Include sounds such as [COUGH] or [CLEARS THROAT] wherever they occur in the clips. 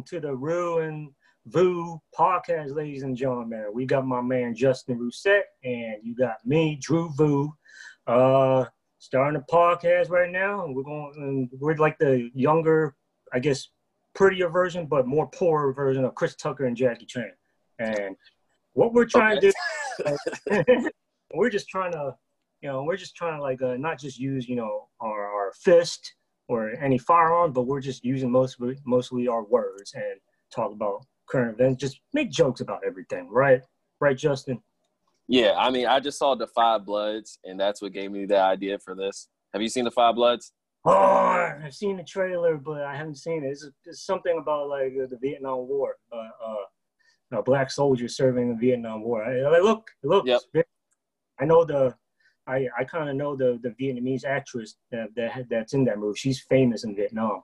welcome to the Ruin Vu podcast, ladies and gentlemen. We got my man Justin Russet, and you got me, Drew Vu. Uh, starting a podcast right now. and We're going. We're like the younger, I guess, prettier version, but more poorer version of Chris Tucker and Jackie Chan. And what we're trying okay. to do, [LAUGHS] we're just trying to, you know, we're just trying to like uh, not just use, you know, our, our fist or any firearm, but we're just using mostly mostly our words and talk about current events. Just make jokes about everything, right? Right, Justin? Yeah, I mean, I just saw the Five Bloods, and that's what gave me the idea for this. Have you seen the Five Bloods? Oh, I've seen the trailer, but I haven't seen it. It's, it's something about like the Vietnam War, uh, uh, a black soldier serving in the Vietnam War. I, I look, look. Yep. I know the I, I kind of know the, the Vietnamese actress that, that that's in that movie. She's famous in Vietnam.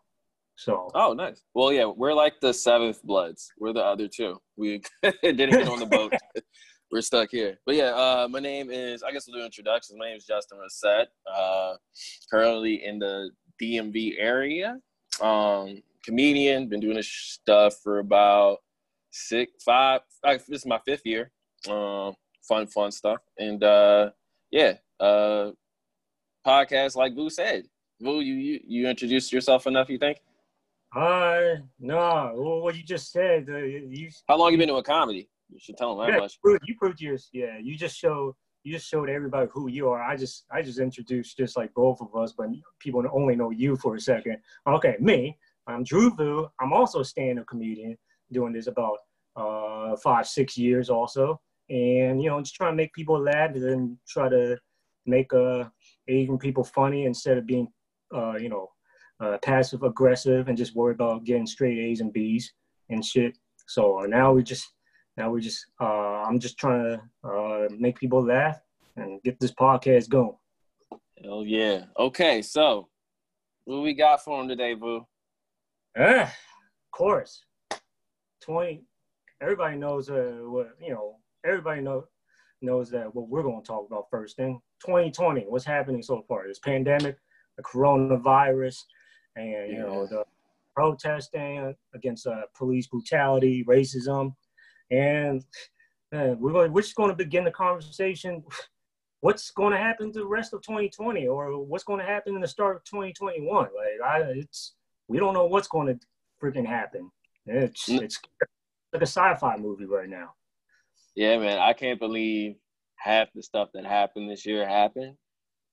So. Oh, nice. Well, yeah, we're like the seventh Bloods. We're the other two. We [LAUGHS] didn't get on the boat. [LAUGHS] we're stuck here. But yeah, uh, my name is. I guess we'll do introductions. My name is Justin Russet. Uh, currently in the DMV area. Um, comedian. Been doing this stuff for about six, five. This is my fifth year. Um, fun, fun stuff. And uh, yeah, uh, podcast like Vu said. Vu, you, you you introduced yourself enough, you think? Uh, no. Well, what you just said. Uh, you. How long you been doing comedy? You should tell them that yeah, much. You proved, you proved yours. Yeah, you just showed you just showed everybody who you are. I just I just introduced just like both of us, but people only know you for a second. Okay, me. I'm Drew Vu. I'm also a stand-up comedian, doing this about uh, five six years also, and you know just trying to make people laugh and then try to make uh, Asian people funny instead of being, uh, you know, uh, passive aggressive and just worry about getting straight A's and B's and shit. So uh, now we just, now we just, uh, I'm just trying to uh, make people laugh and get this podcast going. Hell yeah. Okay, so what we got for him today, Vu? Yeah, of course. 20, everybody knows uh, what, you know, everybody know, knows that what we're going to talk about first. Thing 2020 what's happening so far? This pandemic the coronavirus and you know the protesting against uh, police brutality racism. And uh, we're going we're just going to begin the conversation. [SIGHS] What's going to happen to the rest of 2020 or what's going to happen in the start of 2021 like I, it's we don't know what's going to freaking happen. It's mm. it's like a sci-fi movie right now yeah, man, I can't believe half the stuff that happened this year happened.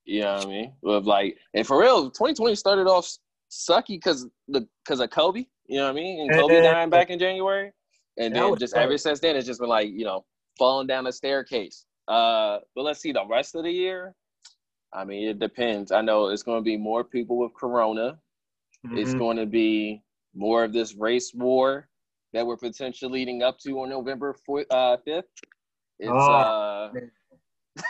You know what I mean? With like, and for real, 2020 started off sucky because the because of Kobe. You know what I mean? And Kobe dying back in January, and then just ever since then, it's just been like you know falling down the staircase. Uh, but let's see the rest of the year. I mean, it depends. I know it's going to be more people with Corona. Mm-hmm. It's going to be more of this race war that we're potentially leading up to on November 4th, uh, 5th. It's, oh, uh, [LAUGHS]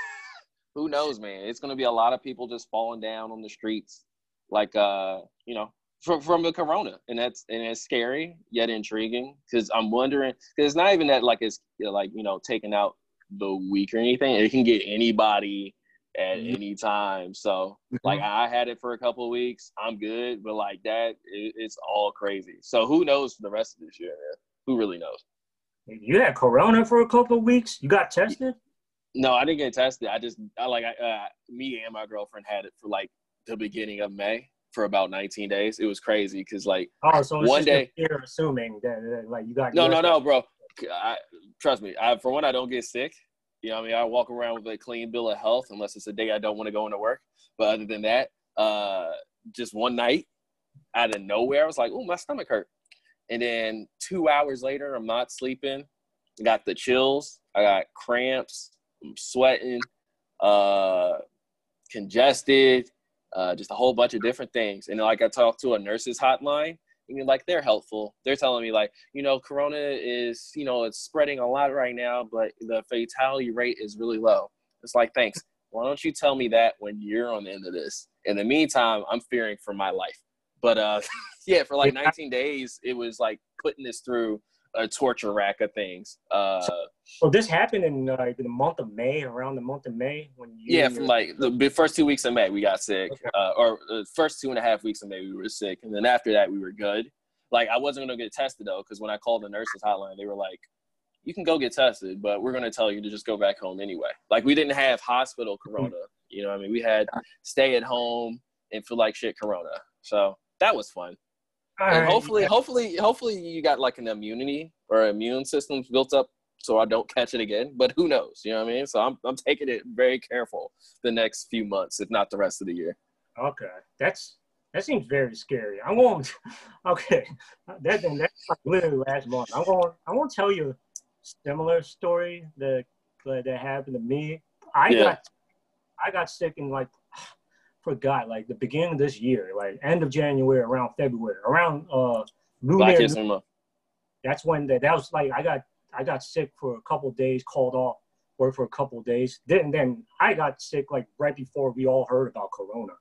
who knows, man? It's going to be a lot of people just falling down on the streets, like, uh, you know, from, from the corona. And that's, and it's scary yet intriguing because I'm wondering, because it's not even that like it's like, you know, taking out the weak or anything. It can get anybody at mm-hmm. any time. So like mm-hmm. I had it for a couple weeks. I'm good, but like that, it, it's all crazy. So who knows for the rest of this year, man? Who really knows? You had corona for a couple weeks. You got tested? No, I didn't get tested. I just I like I, uh, me and my girlfriend had it for like the beginning of May for about 19 days. It was crazy because like oh, so one day you're assuming that, that, like you got no no no, bro. I, trust me. I, for one, I don't get sick. You know, I mean, I walk around with a clean bill of health unless it's a day I don't want to go into work. But other than that, uh, just one night out of nowhere, I was like, "Oh, my stomach hurt," and then two hours later, I'm not sleeping. I got the chills. I got cramps. I'm sweating. Uh, congested. Uh, just a whole bunch of different things. And like I talked to a nurse's hotline, I mean, like they're helpful. They're telling me like, you know, Corona is, you know, it's spreading a lot right now, but the fatality rate is really low. It's like, thanks. Why don't you tell me that when you're on the end of this? In the meantime, I'm fearing for my life. But uh, [LAUGHS] yeah, for like 19 days, it was like putting this through a torture rack of things. Uh, so, so this happened in uh, the month of May, around the month of May when you. Yeah, from like the first two weeks of May, we got sick, okay. uh, or the first two and a half weeks of May, we were sick, and then after that, we were good. Like I wasn't gonna get tested though, because when I called the nurses hotline, they were like, "You can go get tested, but we're gonna tell you to just go back home anyway." Like we didn't have hospital corona. You know, what I mean, we had stay at home and feel like shit corona. So that was fun. And hopefully, hopefully, hopefully you got like an immunity or immune system built up so I don't catch it again. But who knows? You know what I mean? So I'm I'm taking it very careful the next few months, if not the rest of the year. Okay, that's that seems very scary. I won't. [LAUGHS] Okay, that that's like literally last month. I won't. I won't tell you a similar story that that happened to me. I yeah. got I got sick in like forgot like the beginning of this year, like end of January, around February, around uh Black History Month. That's when that that was like I got I got sick for a couple days, called off work for a couple days. Then then I got sick like right before we all heard about Corona,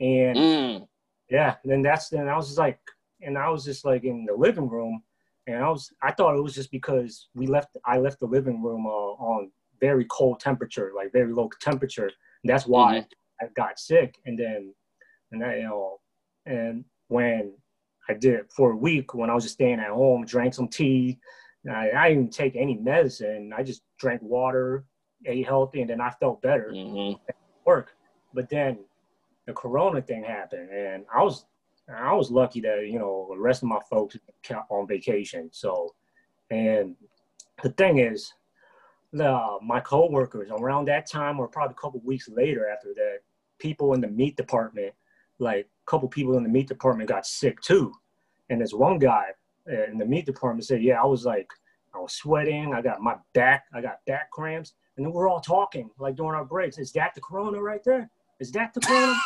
and mm. yeah, then that's then I was just like, and I was just like in the living room, and I was I thought it was just because we left I left the living room uh, on very cold temperature, like very low temperature. that's why mm-hmm. I got sick. And then, and I, you know, and when I did for a week, when I was just staying at home, drank some tea. I, I didn't take any medicine. I just drank water, ate healthy, and then I felt better. Mm-hmm. Work. But then the Corona thing happened, and I was I was lucky that you know the rest of my folks on vacation. So, and the thing is, the my coworkers around that time, or probably a couple weeks later after that, people in the meat department, like a couple people in the meat department got sick too. And this one guy uh, in the meat department said, yeah, I was like, I was sweating. I got my back, I got back cramps. And then we're all talking like during our breaks. Is that the corona right there? Is that the corona?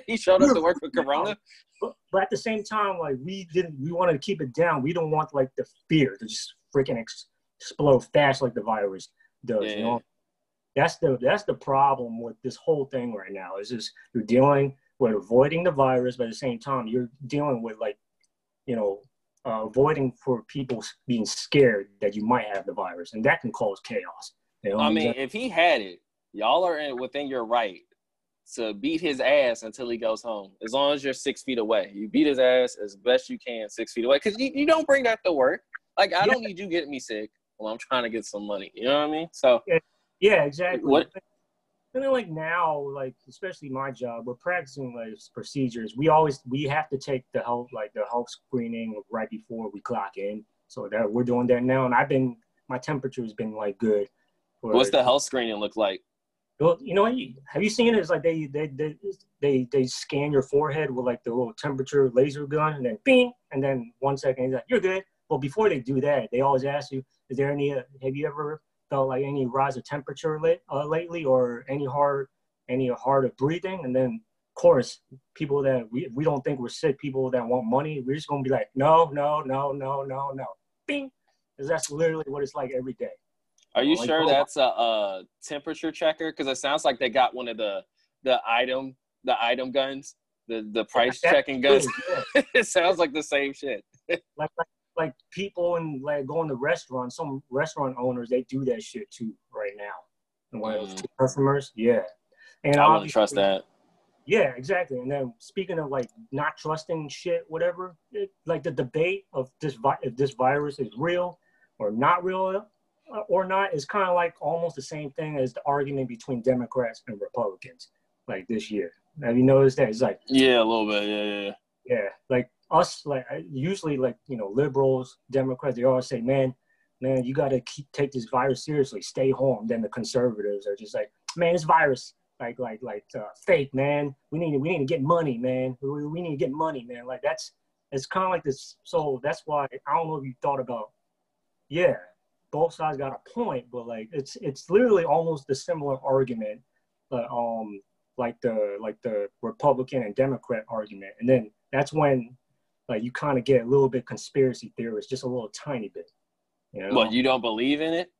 [LAUGHS] he showed up to work for corona. [LAUGHS] But, but, at the same time, like we didn't, we wanted to keep it down. We don't want like the fear to just freaking ex- explode fast like the virus does. Yeah. You know, that's the that's the problem with this whole thing right now. Is just you're dealing with avoiding the virus, but at the same time you're dealing with like, you know, uh, avoiding for people being scared that you might have the virus, and that can cause chaos. You know? I mean, if he had it, y'all are in, within your right to beat his ass until he goes home. As long as you're six feet away, you beat his ass as best you can, six feet away, because you, you don't bring that to work. Like I yeah. don't need you getting me sick while I'm trying to get some money. You know what I mean? So yeah, exactly. What? And then like now, like especially my job, we're practicing like procedures. We always we have to take the health like the health screening right before we clock in. So that we're doing that now, and I've been my temperature has been like good. For, What's the health screening look like? Well, you know, have you seen it? It's like they they they they they scan your forehead with like the little temperature laser gun, and then bing, and then one second he's like, "You're good." Well, before they do that, they always ask you, "Is there any? Uh, have you ever felt like any rise of temperature late, uh, lately, or any hard any hard of breathing?" And then, of course, people that we we don't think we're sick, people that want money, we're just gonna be like, "No, no, no, no, no, no," bing, because that's literally what it's like every day. Are you like, sure oh, that's a, a temperature checker? Because it sounds like they got one of the the item the item guns, the the price checking guns. Yeah. [LAUGHS] it sounds like the same shit. like, like like people and like going to restaurants. Some restaurant owners they do that shit too right now. And one mm. customers, yeah. And I wouldn't trust that. Yeah, exactly. And then speaking of like not trusting shit, whatever, it, like the debate of this vi- if this virus is real or not real uh, or not is kind of like almost the same thing as the argument between Democrats and Republicans like this year. Have you noticed that? It's like yeah, a little bit. Yeah, yeah, yeah. Yeah, like us, like usually, like you know, liberals, Democrats, they always say, "Man, man, you got to take this virus seriously. Stay home." Then the conservatives are just like, "Man, this virus, like, like, like, uh, fake, man. We need, to, we need to get money, man. We, we need to get money, man. Like that's, it's kind of like this. So that's why I don't know if you thought about, yeah, both sides got a point, but like it's it's literally almost the similar argument, but um like the like the Republican and Democrat argument, and then that's when like you kind of get a little bit conspiracy theorist, just a little tiny bit. You know? But you don't believe in it?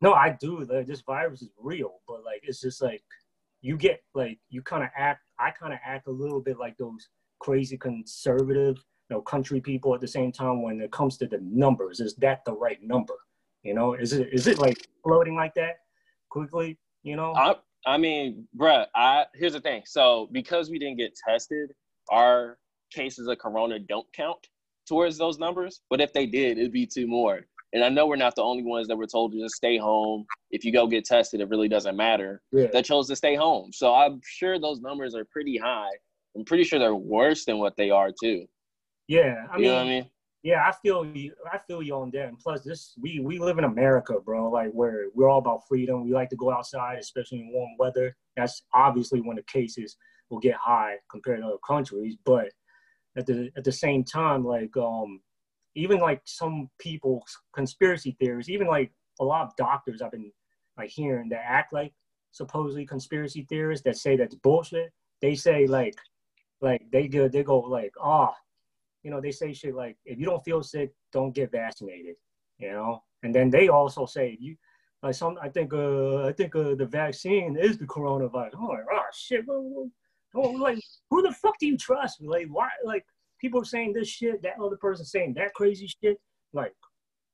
No, I do. Like, this virus is real, but like it's just like you get like you kind of act. I kind of act a little bit like those crazy conservative, you know, country people at the same time when it comes to the numbers. Is that the right number? You know, is it is it like floating like that quickly? You know, I I mean, bruh, I here's the thing. So because we didn't get tested, our cases of corona don't count. towards those numbers, but if they did, it'd be two more. And I know we're not the only ones that were told to just stay home. If you go get tested, it really doesn't matter. Yeah. That chose to stay home. So I'm sure those numbers are pretty high. I'm pretty sure they're worse than what they are too. Yeah, I you mean, know what I mean? yeah, I feel you. I feel you on that. And plus, this we we live in America, bro. Like where we're all about freedom. We like to go outside, especially in warm weather. That's obviously when the cases will get high compared to other countries. But at the at the same time, like um, even like some people conspiracy theories, even like a lot of doctors I've been like hearing that act like supposedly conspiracy theorists that say that's bullshit. They say like like they go they go like ah you know, they say shit like, if you don't feel sick, don't get vaccinated, you know? And then they also say, you, like some, I think, uh, I think uh, the vaccine is the coronavirus. I'm like, oh shit, well, like, who the fuck do you trust? Like, why, like, people are saying this shit, that other person saying that crazy shit. Like,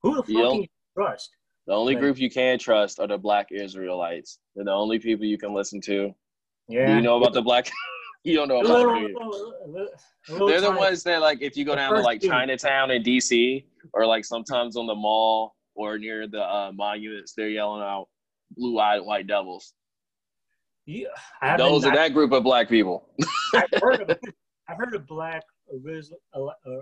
who the fuck Yep. can you trust? The only Like- group you can trust are the black Israelites. They're the only people you can listen to. Yeah. Do you know about the black? [LAUGHS] you don't know about little- them. little- little- They're the ones that like if you go down to like. Chinatown in DC or like sometimes on the mall or near the uh, monuments, they're yelling out blue-eyed white devils. Yeah, I Those are that group of black people. I've heard of, [LAUGHS] I've heard of black uh, uh.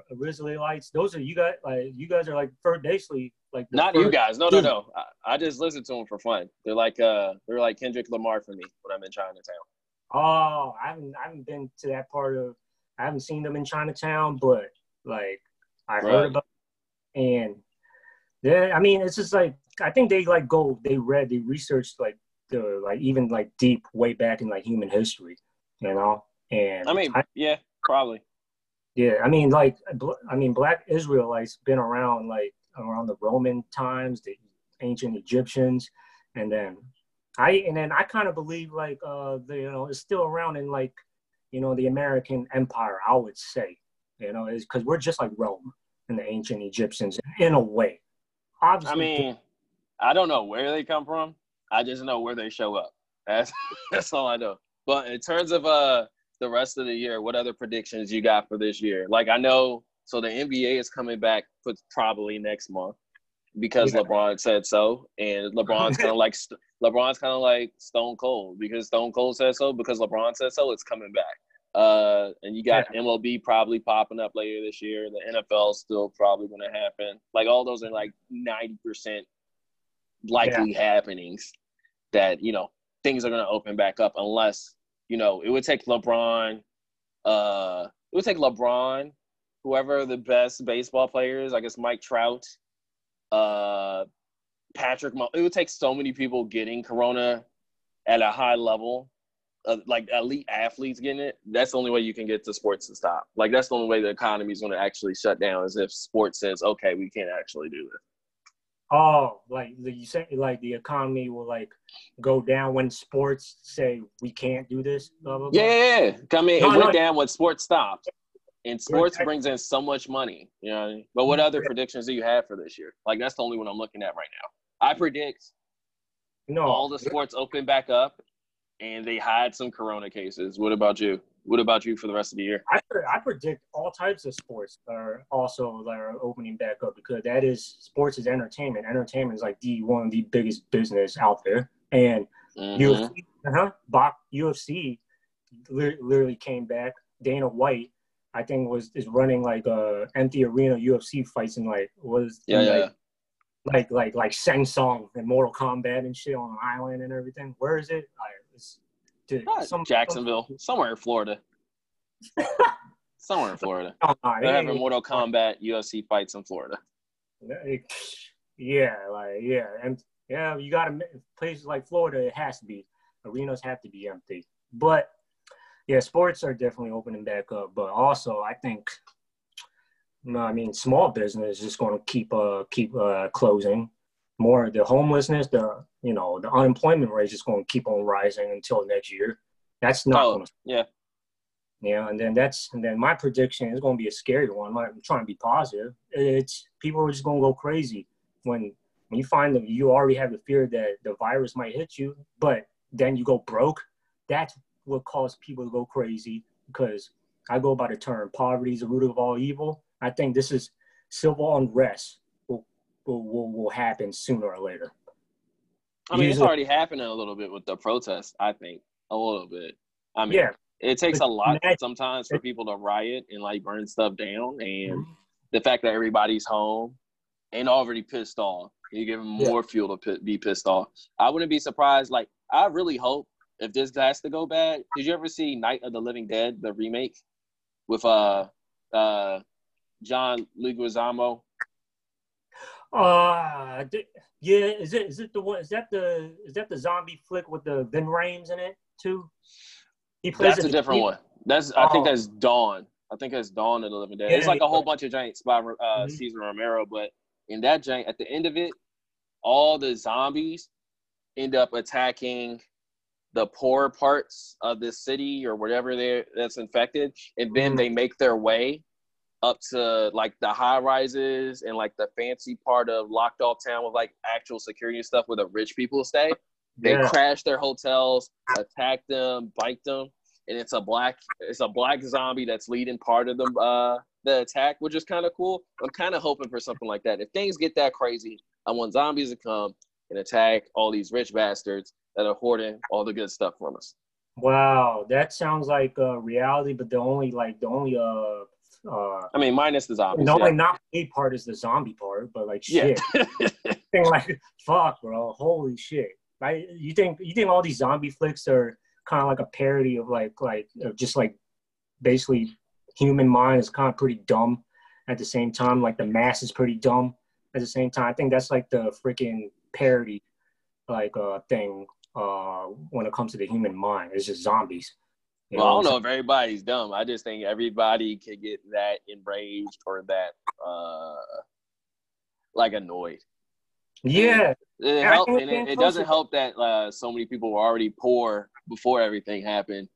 Those are you guys like you guys are like first basically like Not you guys. No, no, no. I, I just listen to them for fun. They're like uh they're like Kendrick Lamar for me when I'm in Chinatown. Oh, I haven't I haven't been to that part of I haven't seen them in Chinatown, but like I Right. heard about and then I mean it's just like I think they like go they read they researched like the like even like deep way back in like human history, you know. And I mean, yeah, probably. Yeah, I mean, like, I mean, Black Israelites been around like around the Roman times, the ancient Egyptians, and then I and then I kind of believe like uh, the, you know, it's still around in like, you know, the American Empire. I would say, you know, is because we're just like Rome and the ancient Egyptians in a way. Obviously, I mean, I don't know where they come from. I just know where they show up. That's [LAUGHS] that's all I know. But in terms of uh the rest of the year, what other predictions you got for this year? Like I know, so the NBA is coming back for probably next month because Yeah. LeBron said so, and LeBron's kind of [LAUGHS] like LeBron's kind of like Stone Cold because Stone Cold said so because LeBron said so. It's coming back. Uh, and you got MLB probably popping up later this year. The NFL is still probably going to happen. Like all those are like ninety percent likely happenings that you know things are going to open back up unless you know it would take LeBron. Uh, it would take LeBron, whoever the best baseball players, I guess Mike Trout, uh, Patrick. Mah- It would take so many people getting Corona at a high level, uh, like elite athletes getting it. That's the only way you can get the sports to stop. Like that's the only way the economy is going to actually shut down is if sports says, okay, we can't actually do this. Oh, like the, you say, like the economy will like go down when sports say we can't do this. Blah, blah, blah. Yeah, yeah, yeah. I mean, No, it went no. down when sports stopped. And sports brings in so much money, you know. what I mean? But what other predictions do you have for this year? Like that's the only one I'm looking at right now. I predict No, all the sports open back up, and they hide some corona cases. What about you? What about you for the rest of the year? I, I predict all types of sports are also that are opening back up because that is sports is entertainment. Entertainment is like the one of the biggest business out there, and Mhm. UFC, uh-huh, Bach, UFC li- literally came back. Dana White, I think, was is running like a empty arena UFC fights and like was Yeah, yeah, like, like like like Shang Tsung and Mortal Kombat and shit on an island and everything. Where is it? Like, it's, dude, some- Jacksonville, [LAUGHS] somewhere in Florida. somewhere in Florida. some- Nah, They're having Mortal Kombat UFC fights in Florida. Yeah, like yeah, and yeah, you got to places like Florida. It has to be arenas have to be empty. But yeah, sports are definitely opening back up. But also, I think, no, I mean, small business is just going to keep uh keep uh closing. More the homelessness, the you know the unemployment rate is going to keep on rising until next year. That's not Oh, going to yeah. yeah, and then that's and then my prediction is going to be a scary one. I'm, I'm trying to be positive. It's people are just going to go crazy when when you find that you already have the fear that the virus might hit you, but then you go broke. That's what causes people to go crazy because I go by the term poverty is the root of all evil. I think this is civil unrest will will, will, happen sooner or later. I mean, it's already happening a little bit with the protests. I think a little bit. I mean, Yeah. it takes a lot sometimes for people to riot and like burn stuff down, and Mhm. the fact that everybody's home and already pissed off, you give them Yeah. more fuel to be pissed off. I wouldn't be surprised. Like, I really hope if this has to go bad. Did you ever see Night of the Living Dead, the remake with uh uh John Leguizamo? Uh, yeah. Is it is it the one? Is that the is that the zombie flick with the Ving Rhames in it too? He plays That's a the- different he- one. That's I think Oh. that's Dawn. I think that's Dawn of the Living Dead. Yeah, it's like a whole bunch of giants by uh, Mhm. Cesar Romero, but in that giant, at the end of it, all the zombies end up attacking the poor parts of the city or whatever they that's infected, and then Mhm. they make their way up to like the high rises and like the fancy part of locked off town with like actual security and stuff where the rich people stay. They Yeah. crash their hotels, attack them, bite them, and it's a black it's a black zombie that's leading part of the uh the attack, which is kind of cool. I'm kind of hoping for something like that. If things get that crazy, I want zombies to come and attack all these rich bastards that are hoarding all the good stuff from us. Wow, that sounds like uh, reality, but the only like the only uh uh I mean, minus the zombies. only yeah. not paid part is the zombie part, but like Yeah. shit, [LAUGHS] think like fuck, bro, holy shit. Right? You think you think all these zombie flicks are kind of like a parody of like like of just like basically human mind is kind of pretty dumb at the same time. Like the mass is pretty dumb at the same time. I think that's like the freaking parody like uh thing uh when it comes to the human mind. It's just zombies. You Well, I don't know if everybody's dumb. I just think everybody could get that enraged or that uh like annoyed. Yeah, It, help, and it, it doesn't help that uh, so many people were already poor before everything happened.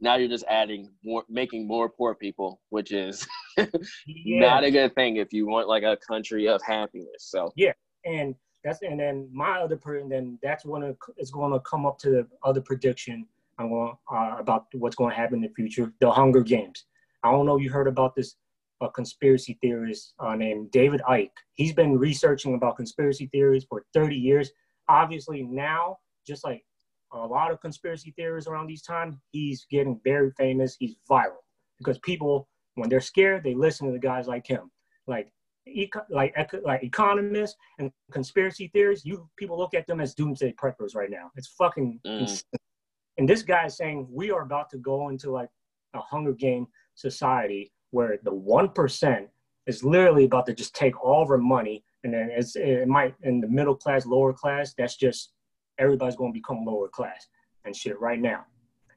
Now you're just adding more, making more poor people, which is [LAUGHS] yeah. not a good thing if you want like a country of happiness. So yeah, and that's and then my other per and then that's when it is going to come up to the other prediction I'm going uh, about what's going to happen in the future. The Hunger Games. I don't know if you heard about this uh, conspiracy theorist uh, named David Icke. He's been researching about conspiracy theories for 30 years. Obviously now, just like a lot of conspiracy theorists around these times, he's getting very famous. He's viral because people, when they're scared, they listen to the guys like him. Like eco- like eco- like economists and conspiracy theories, you people look at them as doomsday preppers right now. It's fucking Mm. And this guy is saying we are about to go into like a Hunger Game society where the one percent is literally about to just take all of our money, and then it's it might in the middle class, lower class. That's just everybody's going to become lower class and shit right now.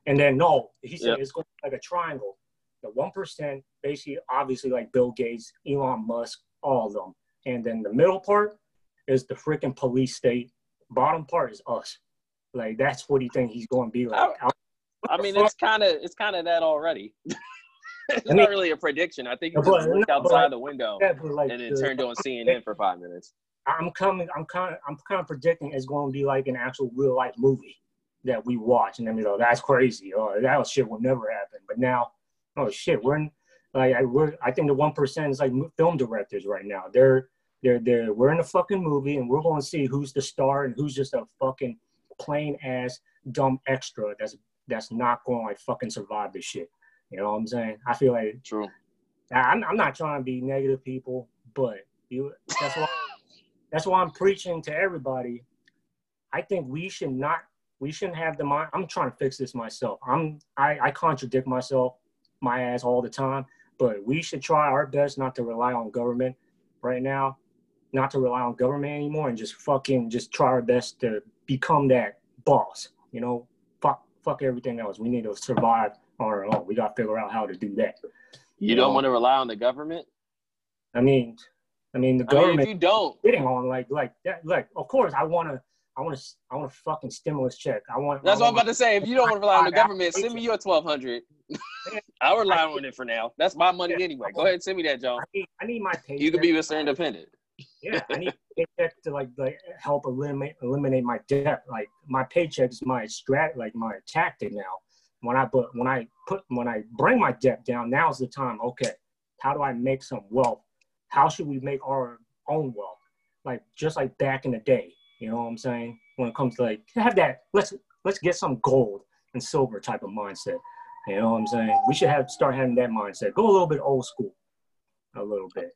And then no, he said Yep. it's going to be like a triangle. The one percent, basically, obviously like Bill Gates, Elon Musk, all of them. And then the middle part is the freaking police state. Bottom part is us. Like that's what he think he's going to be like. I- I mean, it's kind of it's kind of that already. [LAUGHS] it's I mean- not really a prediction. I think you just looked outside the window Yeah, like and then the- turned on CNN for five minutes. I'm coming. I'm kind of. I'm kind of predicting it's going to be like an actual real life movie that we watch, and then we go, "That's crazy." Oh, that shit will never happen. But now, oh shit, we're in, like I, we're. I think the one percent is like film directors right now. They're they're they're we're in a fucking movie, and we're going to see who's the star and who's just a fucking plain ass dumb extra that's that's not going to like fucking survive this shit. You know what I'm saying? I feel like True. I'm, I'm not trying to be negative, people, but you, that's why [LAUGHS] that's why I'm preaching to everybody. I think we should not, we shouldn't have the mind. I'm trying to fix this myself. I'm, I, I contradict myself, my ass all the time. But we should try our best not to rely on government right now, not to rely on government anymore, and just fucking just try our best to become that boss. You know, fuck, fuck everything else. We need to survive on our own. We got to figure out how to do that. You don't want to rely on the government. I mean, I mean, the I mean, government if you don't, sitting on like like that. Like, of course, I want to, I want to, I want a fucking stimulus check. I want. that's I what I'm about to say. If you don't want to rely on the [LAUGHS] government, send me your twelve hundred. [LAUGHS] I'll rely on it for now. That's my money anyway. Go ahead and send me that, John. I need, I need my paycheck. You can be Mr. Independent. Yeah, I need a paycheck to like like help eliminate eliminate my debt. Like my paycheck is my strat, like my tactic now. When I put when I put when I bring my debt down, now's the time. Okay, how do I make some wealth? How should we make our own wealth? Like just like back in the day, you know what I'm saying? When it comes to like have that, let's let's get some gold and silver type of mindset. You know what I'm saying? We should have start having that mindset. Go a little bit old school, a little bit.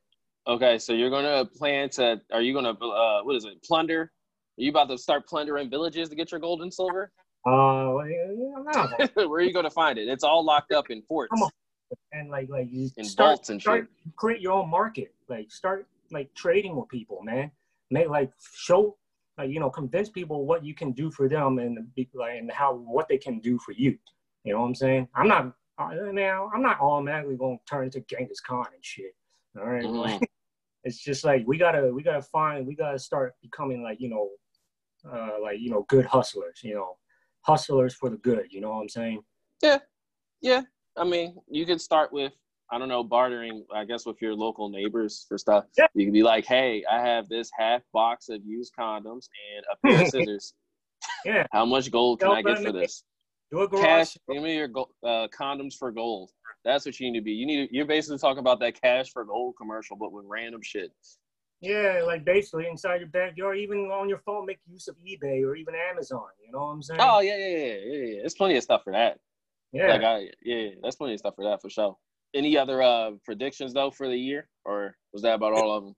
Okay, so you're gonna plan to? Are you gonna uh, what is it? Plunder? Are you about to start plundering villages to get your gold and silver? Uh, yeah, [LAUGHS] Where are you gonna find it? It's all locked up in forts and like like you and start, and start shit. create your own market. Like start like trading with people, man. Make like show like you know convince people what you can do for them and be like and how what they can do for you. You know what I'm saying? I'm not I mean, I'm not automatically going to turn into Genghis Khan and shit. All right? [LAUGHS] Mhm. It's just like we gotta we gotta find we gotta start becoming like you know uh like you know good hustlers. You know hustlers for the good. You know what I'm saying? Yeah, yeah I mean, you could start with I don't know bartering. I guess with your local neighbors for stuff. Yeah. You could be like, "Hey, I have this half box of used condoms and a pair of [LAUGHS] scissors. Yeah. How much gold can Yo, I get for this? Do a garage Cash. Give me your go- uh, condoms for gold. That's what you need to be. You need. You're basically talking about that cash for gold commercial, but with random shit. Yeah, like basically inside your backyard, even on your phone, make use of eBay or even Amazon. You know what I'm saying? Oh yeah, yeah, yeah, yeah. yeah. There's plenty of stuff for that. yeah. Like I, yeah, that's plenty of stuff for that for sure. Any other uh predictions though for the year, or was that about all of them?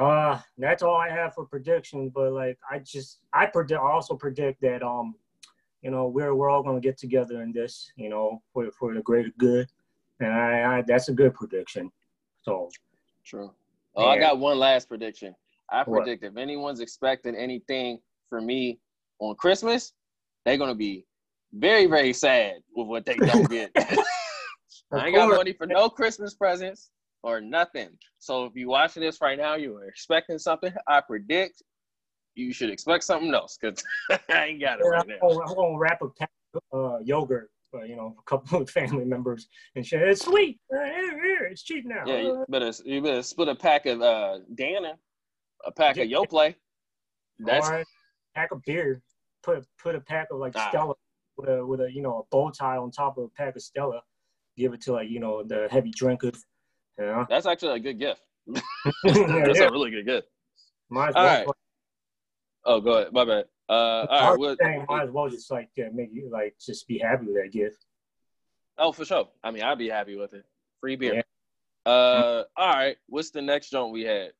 uh, that's all I have for predictions. But like, I just I predict. I also predict that um, you know, we're we're all gonna get together in this. You know, for for the greater good, and I, I that's a good prediction. So True. Oh, I got one last prediction. I What? predict if anyone's expecting anything from me on Christmas, they're gonna be very, very sad with what they don't get. [LAUGHS] [LAUGHS] I ain't got money for no Christmas presents or nothing. So if you're watching this right now, you are expecting something. I predict you should expect something else because [LAUGHS] I ain't got it Yeah, right I'm now. I'm gonna wrap a pack of uh, yogurt. Uh, you know, a couple of [LAUGHS] family members and shit. It's sweet. Uh, it's cheap now. Yeah, you Uh, better you better split a pack of uh Dannon, a pack of Yoplait. That's Or pack of beer. Put put a pack of like Ah. Stella with a with a you know a bow tie on top of a pack of Stella. Give it to like you know the heavy drinkers. Know, that's actually a good gift. [LAUGHS] That's yeah. a really good gift. Might All well. right. Oh, go ahead. My bad. Uh, all right. was might as well just like uh, make you like just be happy with that gift. oh, for sure. I mean, I'd be happy with it. Free beer. Yeah. Uh, all right. What's the next joint we had?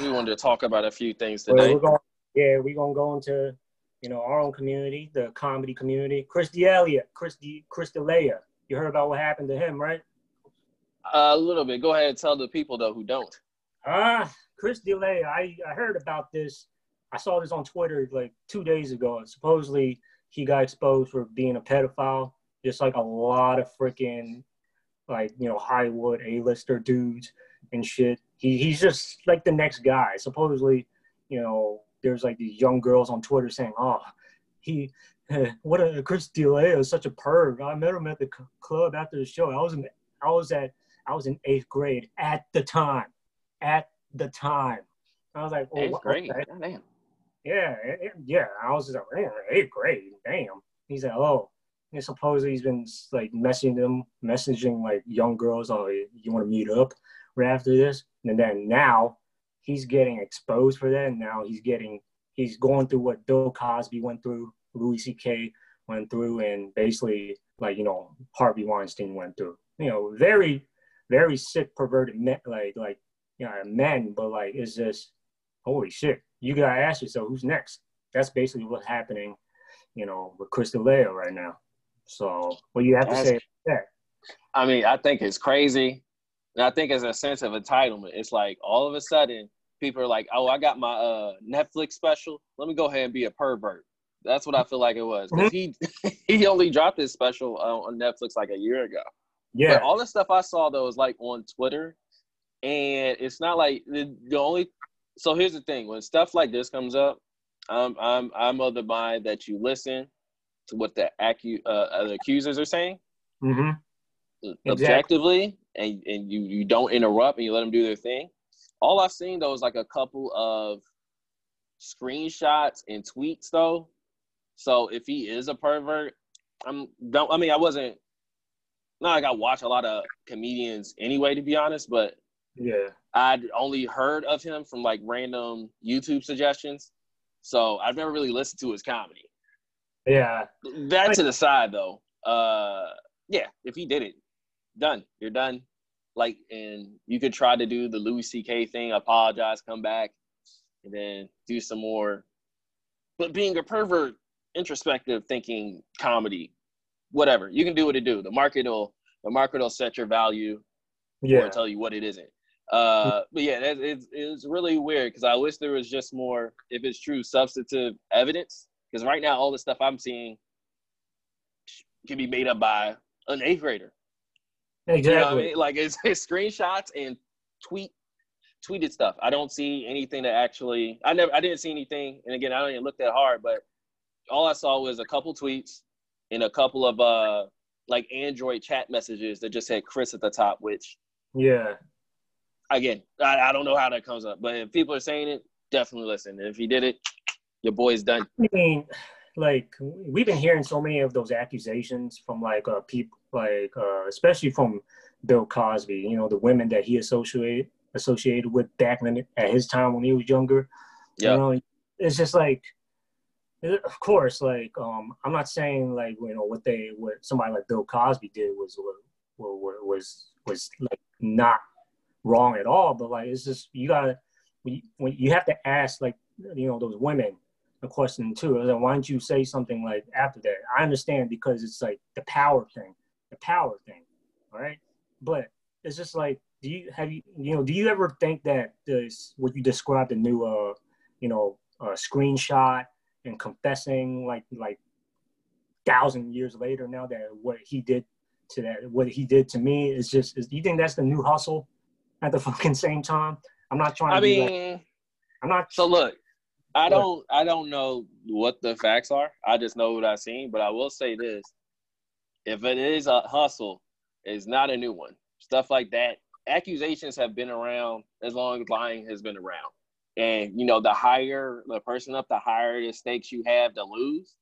We wanted to talk about a few things Well, today. we're going, yeah, we're gonna go into you know our own community, the comedy community. Chris D'Elia, Chris D, Chris D'Elia. You heard about what happened to him, right? a little bit. Go ahead and tell the people though who don't. Ah, Chris D'Elia. I I heard about this. I saw this on Twitter like two days ago. Supposedly he got exposed for being a pedophile, just like a lot of freaking like you know Hollywood A-lister dudes and shit. He he's just like the next guy. Supposedly, you know, there's like these young girls on Twitter saying, "Oh, he." [LAUGHS] What a Chris D'Elia is such a perv. I met him at the c- club after the show. I was in, I was at, I was in eighth grade at the time at the time. I was like, oh, Eighth wha- grade. okay. Damn. Yeah, yeah. I was just like, eighth grade, damn. He's like, oh, and supposedly he's been like messaging them, messaging like young girls, oh, you want to meet up right after this? And then now he's getting exposed for that. And now he's getting, he's going through what Bill Cosby went through, Louis C.K. went through, and basically like, you know, Harvey Weinstein went through. You know, very, very sick, perverted, men, like, like, you know, men, but like, it's just, holy shit, you gotta ask yourself who's next. That's basically what's happening, you know, with Chris D'Elia right now. So, what do you have to That's- say that? I mean, I think it's crazy. And I think it's a sense of entitlement. It's like all of a sudden people are like, oh, I got my uh, Netflix special. Let me go ahead and be a pervert. That's what I feel like it was. Because he [LAUGHS] he only dropped his special uh, on Netflix like a year ago. Yeah, But all the stuff I saw though was like on Twitter, and it's not like the, the only. So here's the thing: when stuff like this comes up, I'm I'm I'm of the mind that you listen to what the acu- uh, uh, the accusers are saying hmm objectively, and and you you don't interrupt and you let them do their thing. All I've seen though is like a couple of screenshots and tweets though. So if he is a pervert, I'm don't. I mean, I wasn't not like I watch a lot of comedians anyway, to be honest, but Yeah. I'd only heard of him from like random YouTube suggestions. So I've never really listened to his comedy. Yeah. That to the side though. Uh yeah, if he did it, done. You're done. Like and you could try to do the Louis C.K. thing, apologize, come back, and then do some more. But being a pervert, introspective thinking comedy, whatever. You can do what it do. The market will the market will set your value Yeah. or tell you what it isn't. Uh, but yeah, that, it's it's really weird because I wish there was just more, if it's true, substantive evidence. Because right now, all the stuff I'm seeing can be made up by an eighth grader. Exactly. You know I mean? Like it's, it's screenshots and tweet tweeted stuff. I don't see anything that actually. I never. I didn't see anything. And again, I don't even look that hard. But all I saw was a couple tweets and a couple of uh like Android chat messages that just had Chris at the top, which Yeah. Again, I, I don't know how that comes up, but if people are saying it, definitely listen. And if he did it, your boy's done. I mean, like we've been hearing so many of those accusations from like uh people like uh especially from Bill Cosby, you know, the women that he associated associated with back in, at his time when he was younger. Yeah. You know, it's just like of course, like um I'm not saying like you know what they what somebody like Bill Cosby did was was was was like not wrong at all, but like it's just you gotta when you, when you have to ask like you know those women a question too. Like, why don't you say something like after that? I understand because it's like the power thing, the power thing, all right? But it's just like, do you have you you know do you ever think that this what you described the new uh you know uh, screenshot and confessing like like thousand years later now that what he did to that what he did to me is just is do you think that's the new hustle at the [LAUGHS] fucking same time? I'm not trying to I be like- mean, I'm not so look, I don't, I don't know what the facts are. I just know what I've seen. But I will say this: if it is a hustle, it's not a new one. Stuff like that, accusations have been around as long as lying has been around. And you know, the higher the person up, the higher the stakes you have to lose.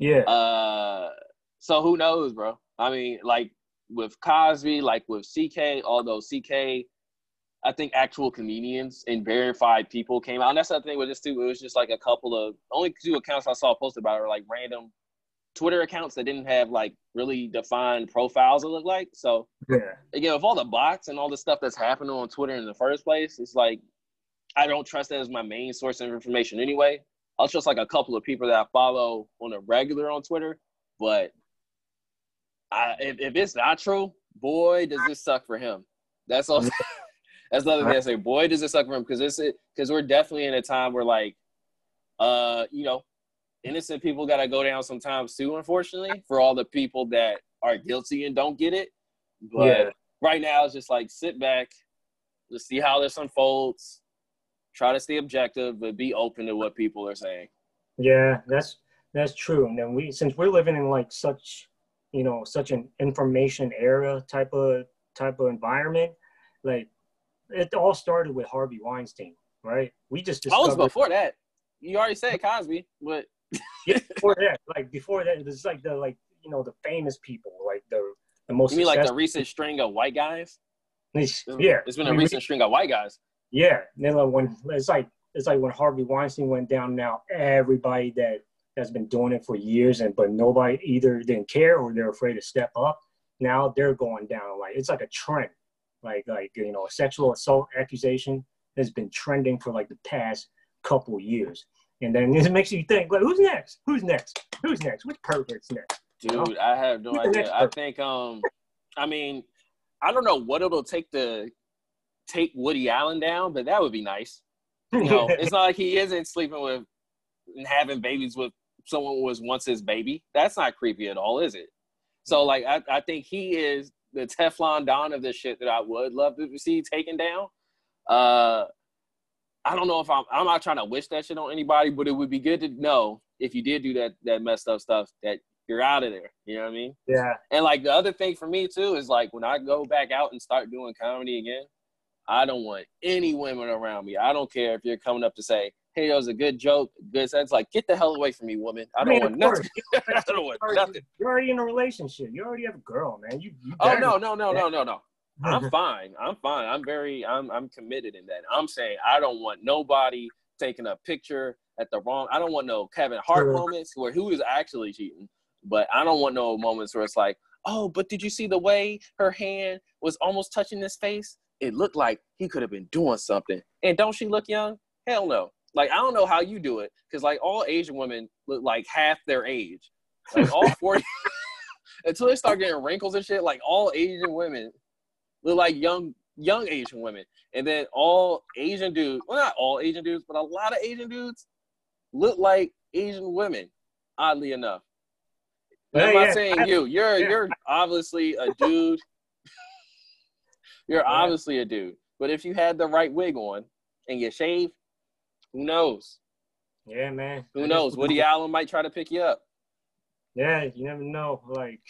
yeah. Uh, so who knows, bro? I mean, like with Cosby, like with CK, although CK, I think actual comedians and verified people came out. And that's the thing with this too. It was just like a couple of only two accounts I saw posted about it were like random Twitter accounts that didn't have like really defined profiles. It looked like so. yeah. Again, with all the bots and all the stuff that's happening on Twitter in the first place, it's like I don't trust that as my main source of information anyway. I'll trust like a couple of people that I follow on a regular on Twitter, but I if, if it's not true, boy, does this suck for him. That's all. [LAUGHS] that's the other thing I say. Boy, does it suck for him because this because we're definitely in a time where like, uh, you know, innocent people got to go down sometimes too. Unfortunately, for all the people that are guilty and don't get it. But Yeah. right now, it's just like sit back, let's see how this unfolds. Try to stay objective, but be open to what people are saying. Yeah, that's that's true. And then we since we're living in like such you know such an information era type of type of environment, like it all started with Harvey Weinstein, right? We just I was before that. You already said Cosby, but yeah, before that, like before that, it was like the like you know the famous people, like the the most. you mean like the recent string of white guys? yeah, It's been I a mean, recent string of white guys. Yeah, and then like when it's like it's like when Harvey Weinstein went down. Now everybody that has been doing it for years, and but nobody either didn't care or they're afraid to step up. Now they're going down. Like it's like a trend. Like like you know, a sexual assault accusation has been trending for like the past couple years, and then it makes you think like, who's next? Who's next? Who's next? Which pervert's next? Dude, know? I have no Who's idea. I think um I mean, I don't know what it'll take to take Woody Allen down, but that would be nice. You know, [LAUGHS] it's not like he isn't sleeping with and having babies with someone who was once his baby. That's not creepy at all, is it? So like I, I think he is the Teflon Don of this shit that I would love to see taken down. Uh I don't know if I'm I'm not trying to wish that shit on anybody, but it would be good to know if you did do that that messed up stuff that you're out of there. You know what I mean? yeah, And like the other thing for me too is like when I go back out and start doing comedy again, I don't want any women around me. I don't care if you're coming up to say, hey, it was a good joke, good sense. Like, get the hell away from me, woman. I don't want nothing. [LAUGHS] I don't want You're already- nothing. You're already in a relationship. You already have a girl, man. You. you Oh no, no, no, no, no, no. I'm [LAUGHS] fine. I'm fine. I'm very I'm I'm committed in that. I'm saying I don't want nobody taking a picture at the wrong I don't want no Kevin Hart moments where who is actually cheating. But I don't want no moments where it's like, oh, but did you see the way her hand was almost touching his face? It looked like he could have been doing something. And don't she look young? Hell no. Like I don't know how you do it, because like all Asian women look like half their age. Like all [LAUGHS] 40 [LAUGHS] until they start getting wrinkles and shit, like all Asian women look like young young Asian women. And then all Asian dudes, well not all Asian dudes, but a lot of Asian dudes look like Asian women, oddly enough. I'm not yeah. saying I- you. You're yeah. you're obviously a dude. [LAUGHS] you're Yeah. obviously a dude. But if you had the right wig on and you shave, who knows? Yeah, man. I Who just- knows? Woody Allen might try to pick you up. Yeah, you never know. Like,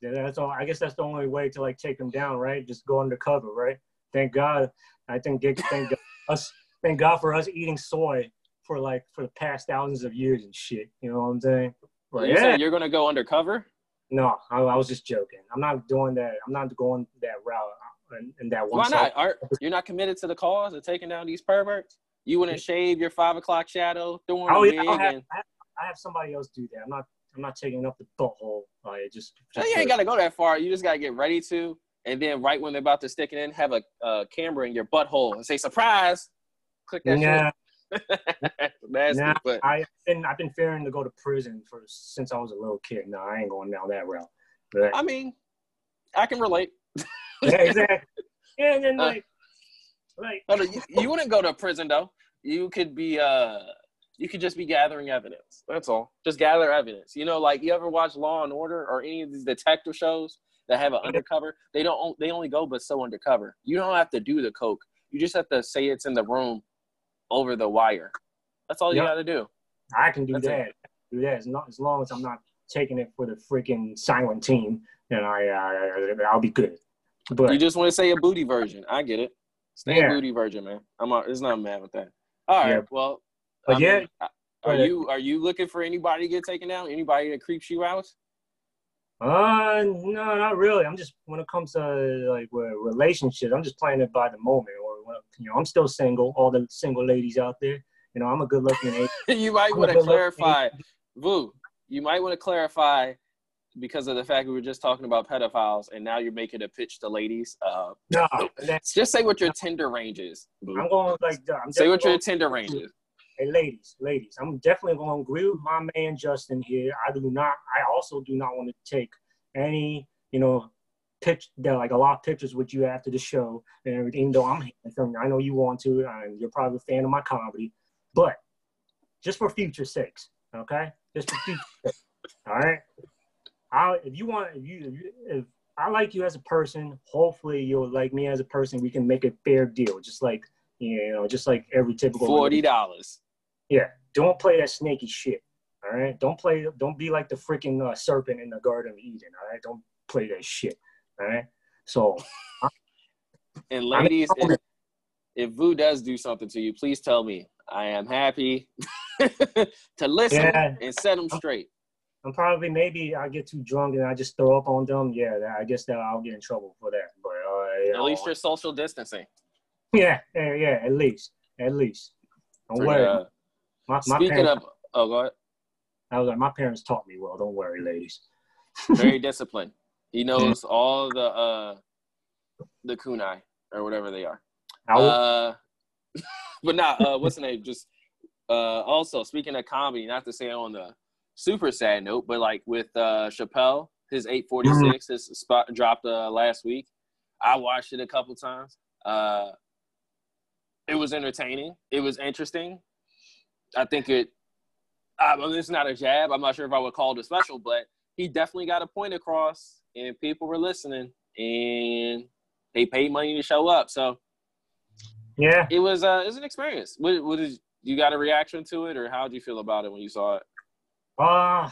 yeah, that's all. I guess that's the only way to like take them down, right? Just go undercover, right? Thank God. I think thank God, us. Thank God for us eating soy for like for the past thousands of years and shit. You know what I'm saying? But you yeah, you're gonna go undercover? no, I, I was just joking. I'm not doing that. I'm not going that route uh, And in that one. Why not? Are you're not committed to the cause of taking down these perverts? You wouldn't shave your five o'clock shadow, throwing Oh yeah, I'll have, and I have, I have somebody else do that. I'm not. I'm not taking up the butthole. Like just. Just you ain't got to go that far. You just got to get ready to, and then right when they're about to stick it in, have a uh, camera in your butthole and say surprise. Click that shit. [LAUGHS] Nasty, nah. but I been I've been fearing to go to prison for since I was a little kid. No, I ain't going down that route. But, I mean, I can relate. yeah, exactly. [LAUGHS] Yeah, and then Uh, like, like you, you wouldn't go to prison though. You could be uh you could just be gathering evidence. That's all. Just gather evidence. You know, like you ever watch Law and Order or any of these detective shows that have an undercover? They don't they only go but so undercover. You don't have to do the coke. You just have to say it's in the room over the wire. That's all you Yep. got to do. I can do That's it. that. Do that as long, as long as I'm not taking it for the freaking silent team, then I uh, I'll be good. But You just want to say a booty version. I get it. Stay Yeah. a booty virgin, man. I'm not, there's nothing mad with that. All right. Yeah. Well, But I yeah, mean, are but- you are you looking for anybody to get taken down? Anybody that creeps you out? Uh, no, not really. I'm just when it comes to like relationships, I'm just playing it by the moment. Or when, you know, I'm still single. All the single ladies out there, you know, I'm a good looking. [LAUGHS] you might want to clarify, Vu. You might want to clarify because of the fact we were just talking about pedophiles, and now you're making a pitch to ladies. Uh, no, just say what your Tinder range is. Vu. I'm going like I'm Say what your Tinder range is. Hey, ladies, ladies, I'm definitely going to agree with my man Justin here. I do not. I also do not want to take any, you know, pitch that like a lot of pictures with you after the show and everything. Even though I'm I know you want to, and you're probably a fan of my comedy, but just for future sakes, okay? Just for future sakes, all right. I if you want, if you, if you if I like you as a person, hopefully you'll like me as a person. We can make a fair deal, just like you know, just like every typical Forty dollars. yeah, don't play that snaky shit. All right, don't play. Don't be like the freaking uh, serpent in the Garden of Eden. All right, don't play that shit. All right. So [LAUGHS] And ladies, if, if Vu does do something to you, please tell me. I am happy [LAUGHS] to listen Yeah. and set them straight. I'm probably maybe I get too drunk and I just throw up on them. Yeah, that, I guess that I'll get in trouble for that. But uh, At least you're social distancing. yeah, yeah, yeah. At least, at least. Don't worry. uh, my, my speaking parents, of, oh, go ahead. I was like, my parents taught me well. Don't worry, ladies. Very disciplined. He [LAUGHS] knows all the uh the kunai or whatever they are. Uh, [LAUGHS] but not uh, what's the name? Just uh, also speaking of comedy, not to say on the super sad note, but like with uh, Chappelle, his 846, his spot dropped uh, last week. I watched it a couple times. Uh, it was entertaining. It was interesting. I think it. I mean, it's not a jab. I'm not sure if I would call it a special, but he definitely got a point across, and people were listening, and they paid money to show up. So yeah. it was uh, it was an experience. What, what did you got a reaction to it, or how did you feel about it when you saw it? Uh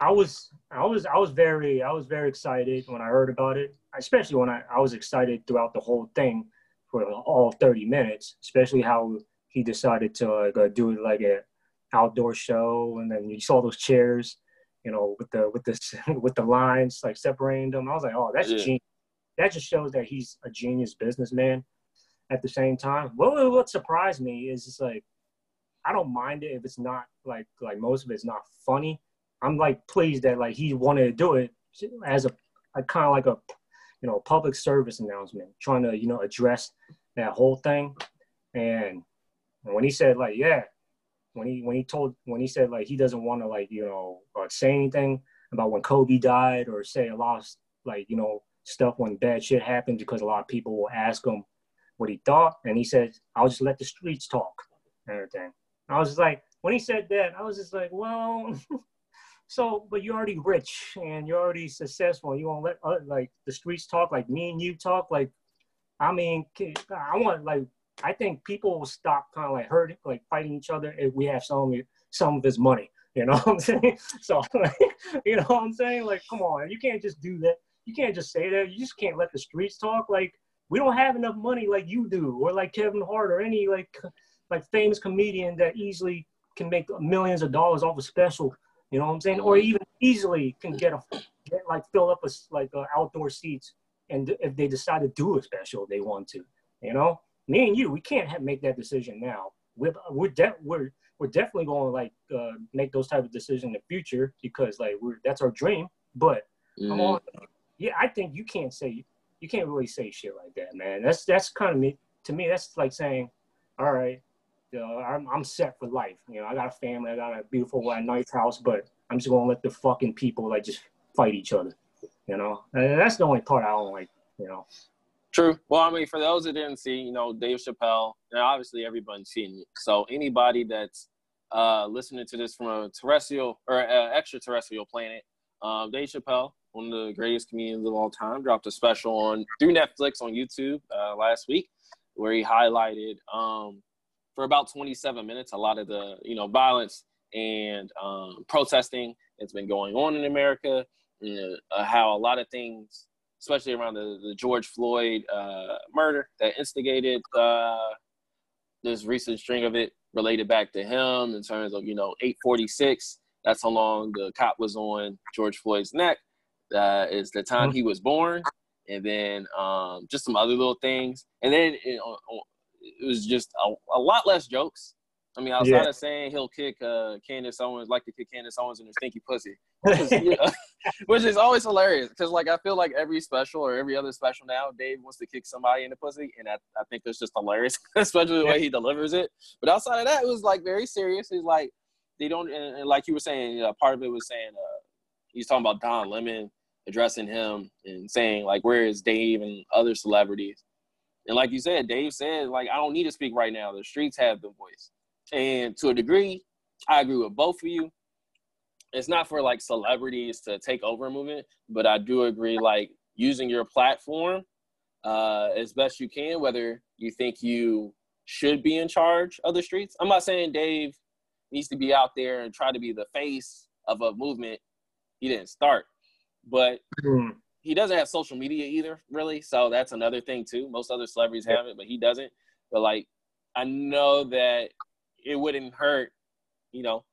I was I was I was very I was very excited when I heard about it, especially when I, I was excited throughout the whole thing for all 30 minutes, especially how he decided to like uh, do it like a outdoor show, and then you saw those chairs, you know, with the with the [LAUGHS] with the lines like separating them. I was like, oh, that's yeah. genius. That just shows that he's a genius businessman. At the same time, well, what surprised me is just like I don't mind it if it's not like like most of it's not funny. I'm like pleased that like he wanted to do it as a, a kind of like a you know public service announcement, trying to you know address that whole thing. And when he said like yeah, when he when he told when he said like he doesn't want to like you know uh, say anything about when Kobe died or say a lot of like you know stuff when bad shit happened because a lot of people will ask him what he thought, and he said I'll just let the streets talk and everything. I was just like, when he said that, I was just like, well, [LAUGHS] so, but you're already rich and you're already successful. You won't let uh, like the streets talk, like me and you talk. Like, I mean, I want like I think people will stop kind of like hurting, like fighting each other if we have some of some of his money. You know [LAUGHS] what I'm saying? So, like, [LAUGHS] you know what I'm saying? Like, come on, you can't just do that. You can't just say that. You just can't let the streets talk. Like, we don't have enough money like you do, or like Kevin Hart, or any like like famous comedian that easily can make millions of dollars off a special. You know what I'm saying? Or even easily can get a get like fill up a like uh, outdoor seats, and if they decide to do a special, they want to. You know, me and you, we can't have, make that decision now. We're we're de- we're we're definitely going to like uh, make those type of decisions in the future because like we're that's our dream. But mm-hmm. on, yeah, I think you can't say you can't really say shit like that, man. That's that's kind of me to me. That's like saying, all right, you know, I'm, I'm set for life. You know, I got a family, I got a beautiful, nice house, but I'm just gonna let the fucking people like just fight each other. You know, and that's the only part I don't like. You know. True. Well, I mean, for those that didn't see, you know, Dave Chappelle, and obviously everybody's seen it. So anybody that's uh, listening to this from a terrestrial or uh, extraterrestrial planet, um, Dave Chappelle, one of the greatest comedians of all time, dropped a special on through Netflix on YouTube uh, last week, where he highlighted um, for about 27 minutes. A lot of the you know violence and um, protesting that's been going on in America, uh, how a lot of things, especially around the, the George Floyd uh, murder, that instigated uh, this recent string of it related back to him in terms of you know 846. That's how long the cop was on George Floyd's neck. That is the time mm-hmm. he was born, and then um, just some other little things, and then you know, it was just a, a lot less jokes. I mean, outside yeah. of saying he'll kick uh, Candace Owens, like to kick Candace Owens in her stinky pussy, [LAUGHS] which is, [LAUGHS] which is always hilarious because, like, I feel like every special or every other special now, Dave wants to kick somebody in the pussy, and I, I think it's just hilarious, [LAUGHS] especially the way he delivers it. But outside of that, it was like very serious. He's like, they don't, and, and like you were saying, uh, part of it was saying uh, he's talking about Don Lemon addressing him and saying like, where is Dave and other celebrities? And like you said, Dave said, like, I don't need to speak right now. The streets have the voice. And to a degree, I agree with both of you. It's not for like celebrities to take over a movement, but I do agree, like, using your platform uh, as best you can, whether you think you should be in charge of the streets. I'm not saying Dave needs to be out there and try to be the face of a movement he didn't start, but mm he doesn't have social media either, really. So that's another thing too. Most other celebrities have it, but he doesn't. But like, I know that it wouldn't hurt, you know.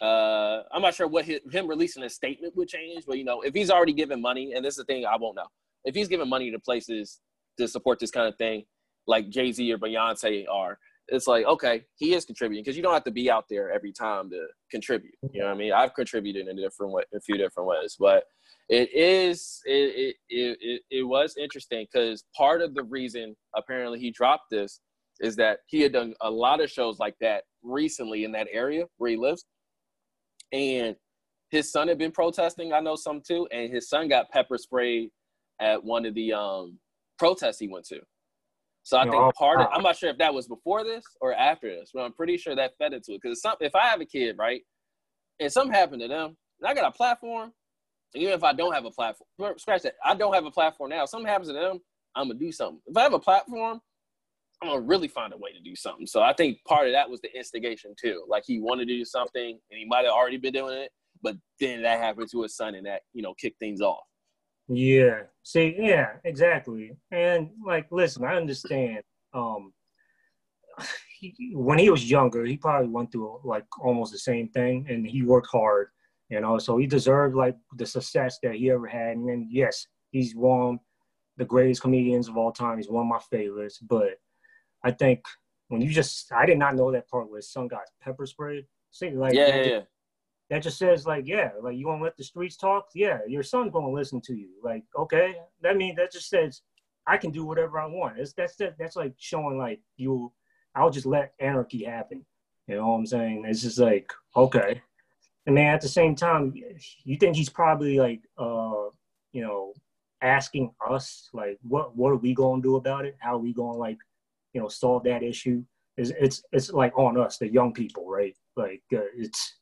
Uh, I'm not sure what his, him releasing a statement would change, but you know, if he's already given money, and this is the thing I won't know, if he's giving money to places to support this kind of thing, like Jay Z or Beyonce are, it's like okay, he is contributing because you don't have to be out there every time to contribute. You know what I mean? I've contributed in a different way, a few different ways, but it is it it it, it was interesting because part of the reason apparently he dropped this is that he had done a lot of shows like that recently in that area where he lives, and his son had been protesting. I know some too, and his son got pepper sprayed at one of the um protests he went to. So I think oh, part of I'm not sure if that was before this or after this, but I'm pretty sure that fed into it. Because if I have a kid, right, and something happened to them, and I got a platform, even if I don't have a platform, scratch that. I don't have a platform now. If something happens to them, I'm gonna do something. If I have a platform, I'm gonna really find a way to do something. So I think part of that was the instigation too. Like he wanted to do something, and he might have already been doing it, but then that happened to his son, and that you know kicked things off. Yeah. See, yeah, exactly. And like, listen, I understand. Um, [SIGHS] he, when he was younger, he probably went through like almost the same thing, and he worked hard, you know. So he deserved like the success that he ever had. And then yes, he's one of the greatest comedians of all time. He's one of my favorites. But I think when you just, I did not know that part where his son got pepper sprayed. See, like Yeah, that, yeah, just, yeah. that just says like, yeah, like you want to let the streets talk? Yeah, your son's going to listen to you. Like, okay, that means that just says I can do whatever I want. It's that's that, that's like showing like you. I'll just let anarchy happen. You know what I'm saying? It's just like okay, and man, at the same time, you think he's probably like, uh, you know, asking us like, what what are we gonna do about it? How are we gonna like, you know, solve that issue? Is it's it's like on us, the young people, right? Like uh, it's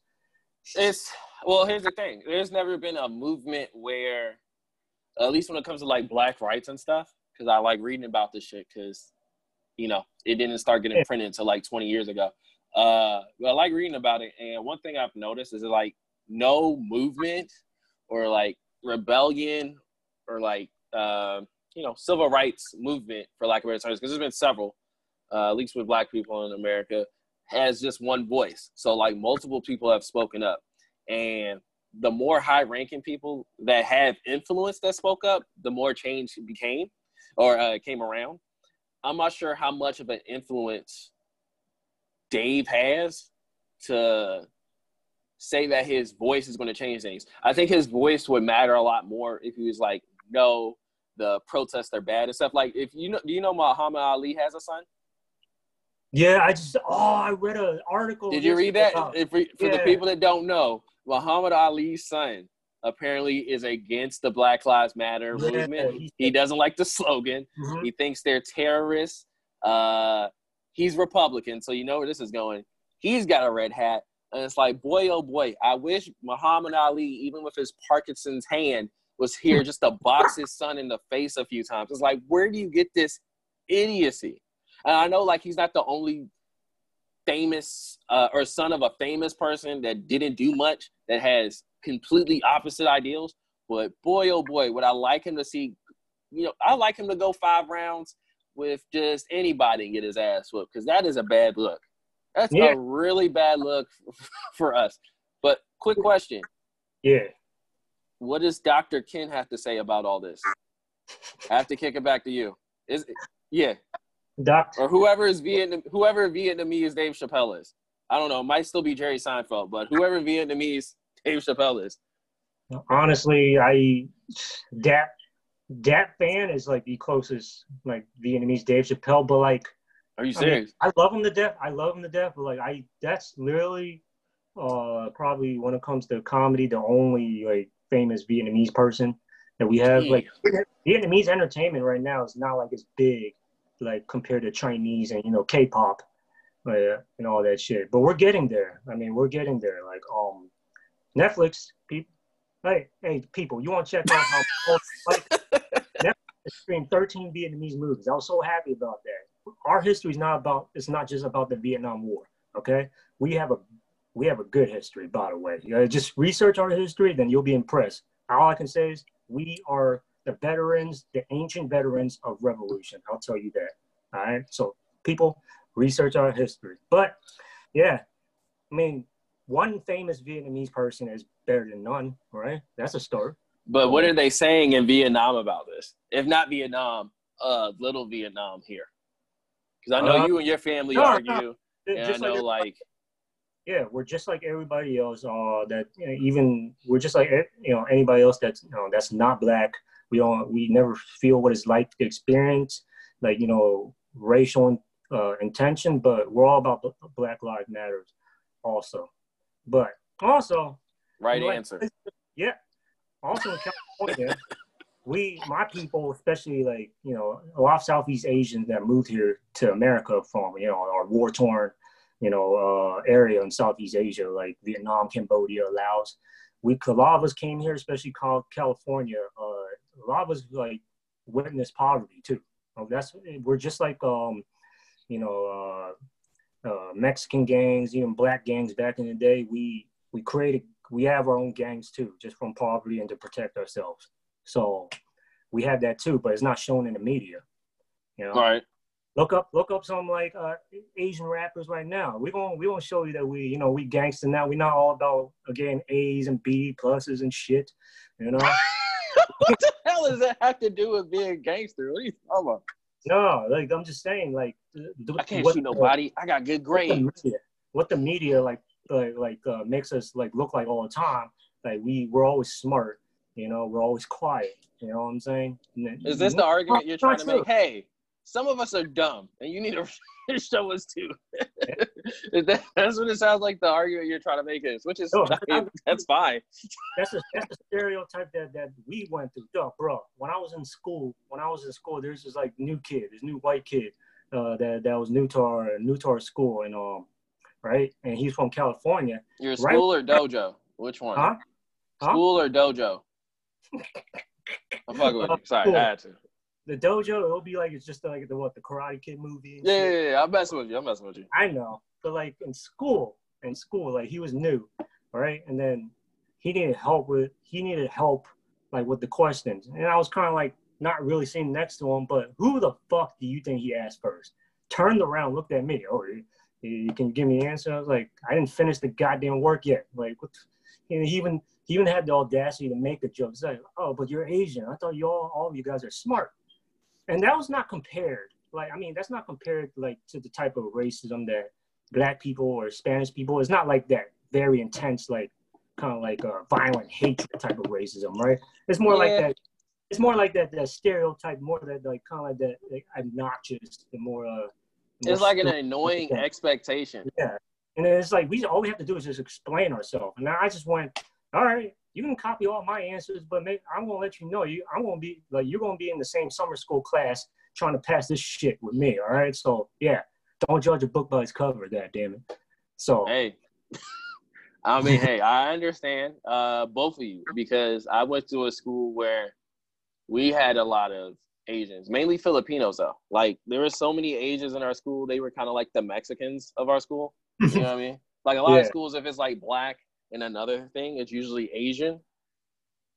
It's well, here's the thing. There's never been a movement where, at least when it comes to like black rights and stuff, because I like reading about this shit because, you know, it didn't start getting printed until like 20 years ago. Uh, but I like reading about it, and one thing I've noticed is that, like no movement or like rebellion or like uh, you know civil rights movement for lack of better terms because there's been several, uh, at least with black people in America, has just one voice. So like multiple people have spoken up, and the more high-ranking people that have influence that spoke up, the more change became or uh, came around. I'm not sure how much of an influence Dave has to say that his voice is going to change things. I think his voice would matter a lot more if he was like, no, the protests are bad and stuff. Like, if you know, do you know Muhammad Ali has a son? yeah. I just oh, I read an article. Did you read that? If, for for the people that don't know, Muhammad Ali's son apparently is against the Black Lives Matter Yeah, movement. he- doesn't like the [LAUGHS] slogan. Mhm. He thinks they're terrorists. Uh, he's Republican, so you know where this is going. He's got a red hat, and it's like, boy, oh boy, I wish Muhammad Ali, even with his Parkinson's hand, was here just to box his son in the face a few times. It's like, where do you get this idiocy? And I know, like, he's not the only famous uh, or son of a famous person that didn't do much that has completely opposite ideals. But boy, oh boy, would I like him to see, you know, I like him to go five rounds with just anybody and get his ass whooped because that is a bad look. That's Yeah. a really bad look [LAUGHS] for us. But quick question: Yeah. What does Dr. Ken have to say about all this? I have to kick it back to you. Is yeah, Doc, or whoever is Vietnam, whoever Vietnamese Dave Chappelle is. I don't know. It might still be Jerry Seinfeld, but whoever Vietnamese Dave Chappelle is. honestly, I that Dat Phan is like the closest like Vietnamese Dave Chappelle, but like Are you I mean, serious? I love him to death. I love him to death, but like I that's literally uh probably when it comes to comedy the only like famous Vietnamese person that we have. Like Vietnamese entertainment right now is not like as big like compared to Chinese and you know K-pop uh, and all that shit. But we're getting there. I mean, we're getting there. Like um Netflix people hey hey people, you want to check out how [LAUGHS] like Netflix 13 Vietnamese movies. I was so happy about that our history is not about it's not just about the Vietnam War. Okay, we have a we have a good history, by the way. You know, just research our history, then you'll be impressed. All I can say is we are the veterans, the ancient veterans of revolution. I'll tell you that. All right, so people research our history. But yeah, I mean, one famous Vietnamese person is better than none, right? That's a start. But what are they saying in Vietnam about this? If not Vietnam, uh, little Vietnam here. Because I know Uh, you and your family no, argue, no, and I know like like yeah, we're just like everybody else. Uh, that you know, even we're just like eh, you know anybody else that's you know that's not black. We don't we never feel what it's like to experience like you know racial uh, intention, but we're all about Bl- Black Lives Matters also. But also, right like- answer. yeah, also in California, we my people, especially like you know a lot of Southeast Asians that moved here to America from you know our war torn you know uh, area in Southeast Asia like Vietnam, Cambodia, Laos. We a lot of us came here, especially Cal- California. Uh, a lot of us like witnessed poverty too. Oh, that's we're just like um, you know uh, uh, Mexican gangs, even black gangs back in the day. We we created we have our own gangs too, just from poverty and to protect ourselves. So we have that too, but it's not shown in the media. You know, All right. Look up, look up some like uh, Asian rappers right now. We gonna we gonna show you that we, you know, we gangster now. We're not all about again A's and B pluses and shit. You know. [LAUGHS] what the hell does that have to do with being gangster? What are you talking about? No, like I'm just saying, like I can't shoot nobody. I got good grades. What the media, what the media like, like, like uh, makes us like look like all the time. Like we we're always smart. You know, we're always quiet. You know what I'm saying? Is this the argument you're trying to make? Hey, some of us are dumb, and you need to [LAUGHS] show us too. [LAUGHS] that, that's what it sounds like. The argument you're trying to make is, which is no, [LAUGHS] fine. that's fine. That's a that's a stereotype that that we went through. Duh, bro. When I was in school, when I was in school, there's this like new kid, this new white kid uh, that that was new to our new to our school, and um, right, and he's from California. Your school right? or dojo? Which one? Huh? School or dojo? I'm fucking with you. Sorry, I had to the dojo, it'll be like it's just like the what the Karate Kid movie. Yeah, yeah, yeah, I'm messing with you. I'm messing with you. I know, but like in school, in school, like he was new, right, and then he needed help with he needed help like with the questions, and I was kind of like not really sitting next to him, but who the fuck do you think he asked first? Turned around, looked at me. Oh, you can give me an answer. I was like, I didn't finish the goddamn work yet. Like, what? he even he even had the audacity to make a joke. He's like, oh, but you're Asian. I thought you all all of you guys are smart and that was not compared. Like, I mean, that's not compared like to the type of racism that black people or Spanish people. It's not like that very intense, like kind of like a violent hatred type of racism, right? It's more yeah. like that. It's more like that that stereotype, more that like kind of like that like obnoxious, the more. Uh, it's like an annoying expectation. Yeah, and it's like we all we have to do is just explain ourselves. And I just went, all right, you can copy all my answers, but make, I'm gonna let you know you I'm gonna be like you're gonna be in the same summer school class trying to pass this shit with me. All right, so yeah, don't judge a book by its cover. That damn it. So hey, [LAUGHS] I mean, hey, I understand uh, both of you because I went to a school where we had a lot of Asians, mainly Filipinos though. Like there were so many Asians in our school, they were kind of like the Mexicans of our school. You know what I [LAUGHS] mean? Like a lot yeah. of schools, if it's like black and another thing, it's usually Asian.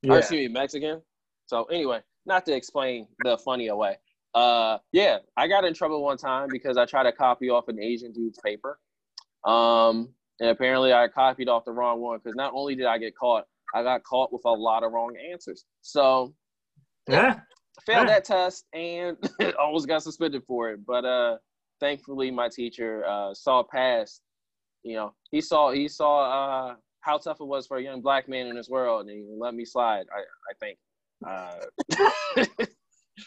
Yeah. Or excuse me, Mexican. So anyway, not to explain the funny way. Uh, yeah, I got in trouble one time because I tried to copy off an Asian dude's paper. Um, and apparently I copied off the wrong one because not only did I get caught, I got caught with a lot of wrong answers. So yeah, failed that test and [LAUGHS] almost got suspended for it. But uh, thankfully my teacher uh, saw past. You know, he saw he saw uh, how tough it was for a young black man in this world, and he let me slide. I I think. Uh, [LAUGHS]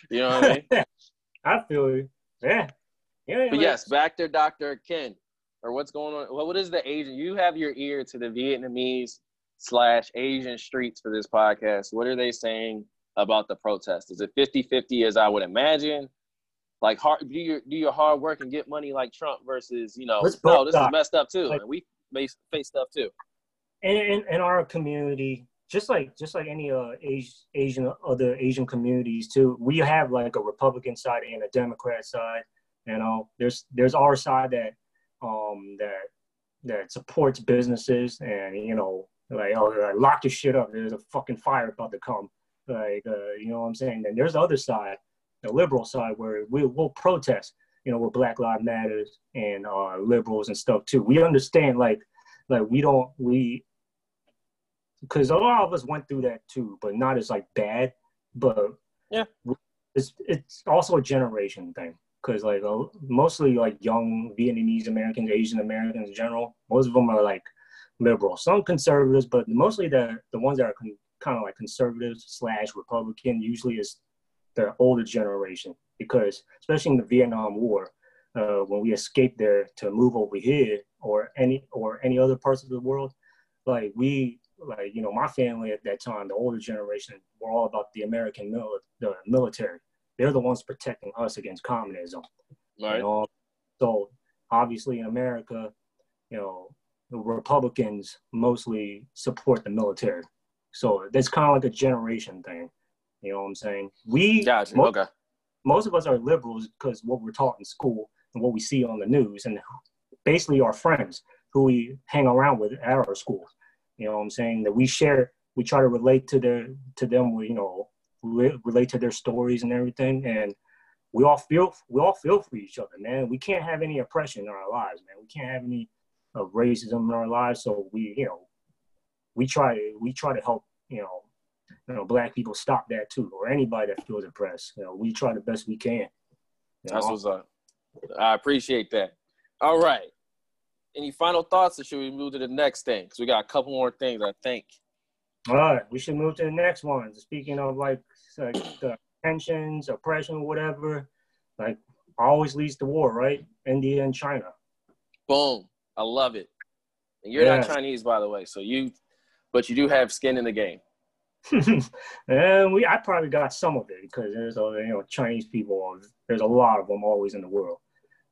you know what I mean? [LAUGHS] I feel you. Yeah. Yeah. But yes, back to Dr. Ken, or what's going on? Well, what is the Asian? You have your ear to the Vietnamese slash Asian streets for this podcast. What are they saying about the protest? Is it 50-50 as I would imagine? Like hard do your do your hard work and get money like Trump versus, you know, no, this is messed up too. Like, and we face face stuff too in, in, in our community, just like just like any uh Asian other Asian communities too, we have like a Republican side and a Democrat side. You know, there's there's our side that um that that supports businesses and you know like oh like, lock your shit up. There's a fucking fire about to come. Like uh, you know what I'm saying. Then there's the other side, the liberal side where we will protest. You know, with Black Lives Matters and uh, liberals and stuff too. We understand like like we don't we because a lot of us went through that too, but not as like bad. But yeah, it's it's also a generation thing because like uh, mostly like young Vietnamese Americans, Asian Americans in general, most of them are like liberal, some conservatives, but mostly the the ones that are con- kind of like conservatives slash Republican usually is the older generation because especially in the Vietnam War, uh, when we escaped there to move over here or any or any other parts of the world, like we like you know my family at that time the older generation were all about the american mil- the military. They're the ones protecting us against communism right. you know? so obviously in america you know the republicans mostly support the military so that's kind of like a generation thing you know what i'm saying we gotcha. most, okay most of us are liberals because what we're taught in school and what we see on the news and basically our friends who we hang around with at our schools you know what I'm saying? That we share, we try to relate to their to them, We you know, re- relate to their stories and everything. And we all feel we all feel for each other, man. We can't have any oppression in our lives, man. We can't have any of racism in our lives. So we, you know, we try we try to help, you know, you know, black people stop that too, or anybody that feels oppressed. You know, we try the best we can. You know? That's what's up. I appreciate that. All right. Any final thoughts, or should we move to the next thing? Because we got a couple more things, I think. All right, we should move to the next one. Speaking of like, like the tensions, oppression, whatever, like always leads to war, right? India and China. Boom. I love it. And you're not Chinese, by the way, so you, but you do have skin in the game. [LAUGHS] and we, I probably got some of it because there's a you know Chinese people. There's a lot of them always in the world.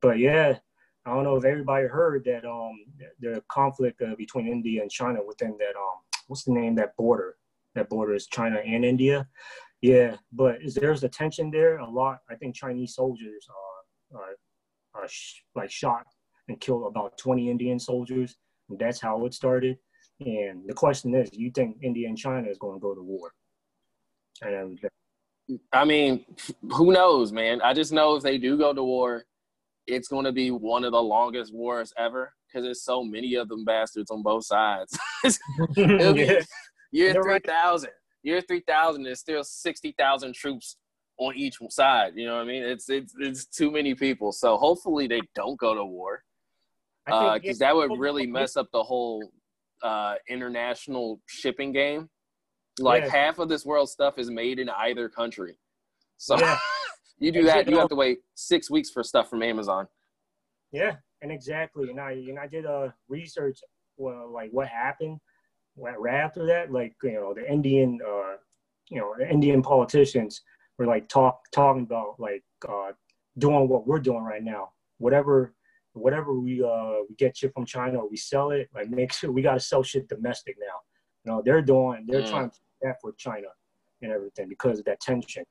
But yeah, I don't know if everybody heard that um the conflict uh, between India and China within that um what's the name that border that border is China and India. Yeah, but is there's a tension there? A lot. I think Chinese soldiers are are, are sh- like shot and killed about 20 Indian soldiers. And that's how it started. And the question is, do you think India and China is going to go to war? And I mean, who knows, man? I just know if they do go to war, it's going to be one of the longest wars ever because there's so many of them bastards on both sides. [LAUGHS] yeah. [LAUGHS] Year three thousand, year three thousand, there's still sixty thousand troops on each side. You know what I mean? It's it's it's too many people. So hopefully they don't go to war, because uh, that would really mess up the whole uh, international shipping game. Like yeah. half of this world stuff is made in either country. So yeah. [LAUGHS] you do that, you have to wait six weeks for stuff from Amazon. Yeah, and exactly. And I and I did a research, well, like what happened right after that. Like you know, the Indian, uh, you know, the Indian politicians were like talk talking about like uh, doing what we're doing right now. Whatever, whatever we uh we get shit from China, we sell it. Like make sure we got to sell shit domestic now. You know, they're doing, they're mm. trying to that for China and everything because of that tension.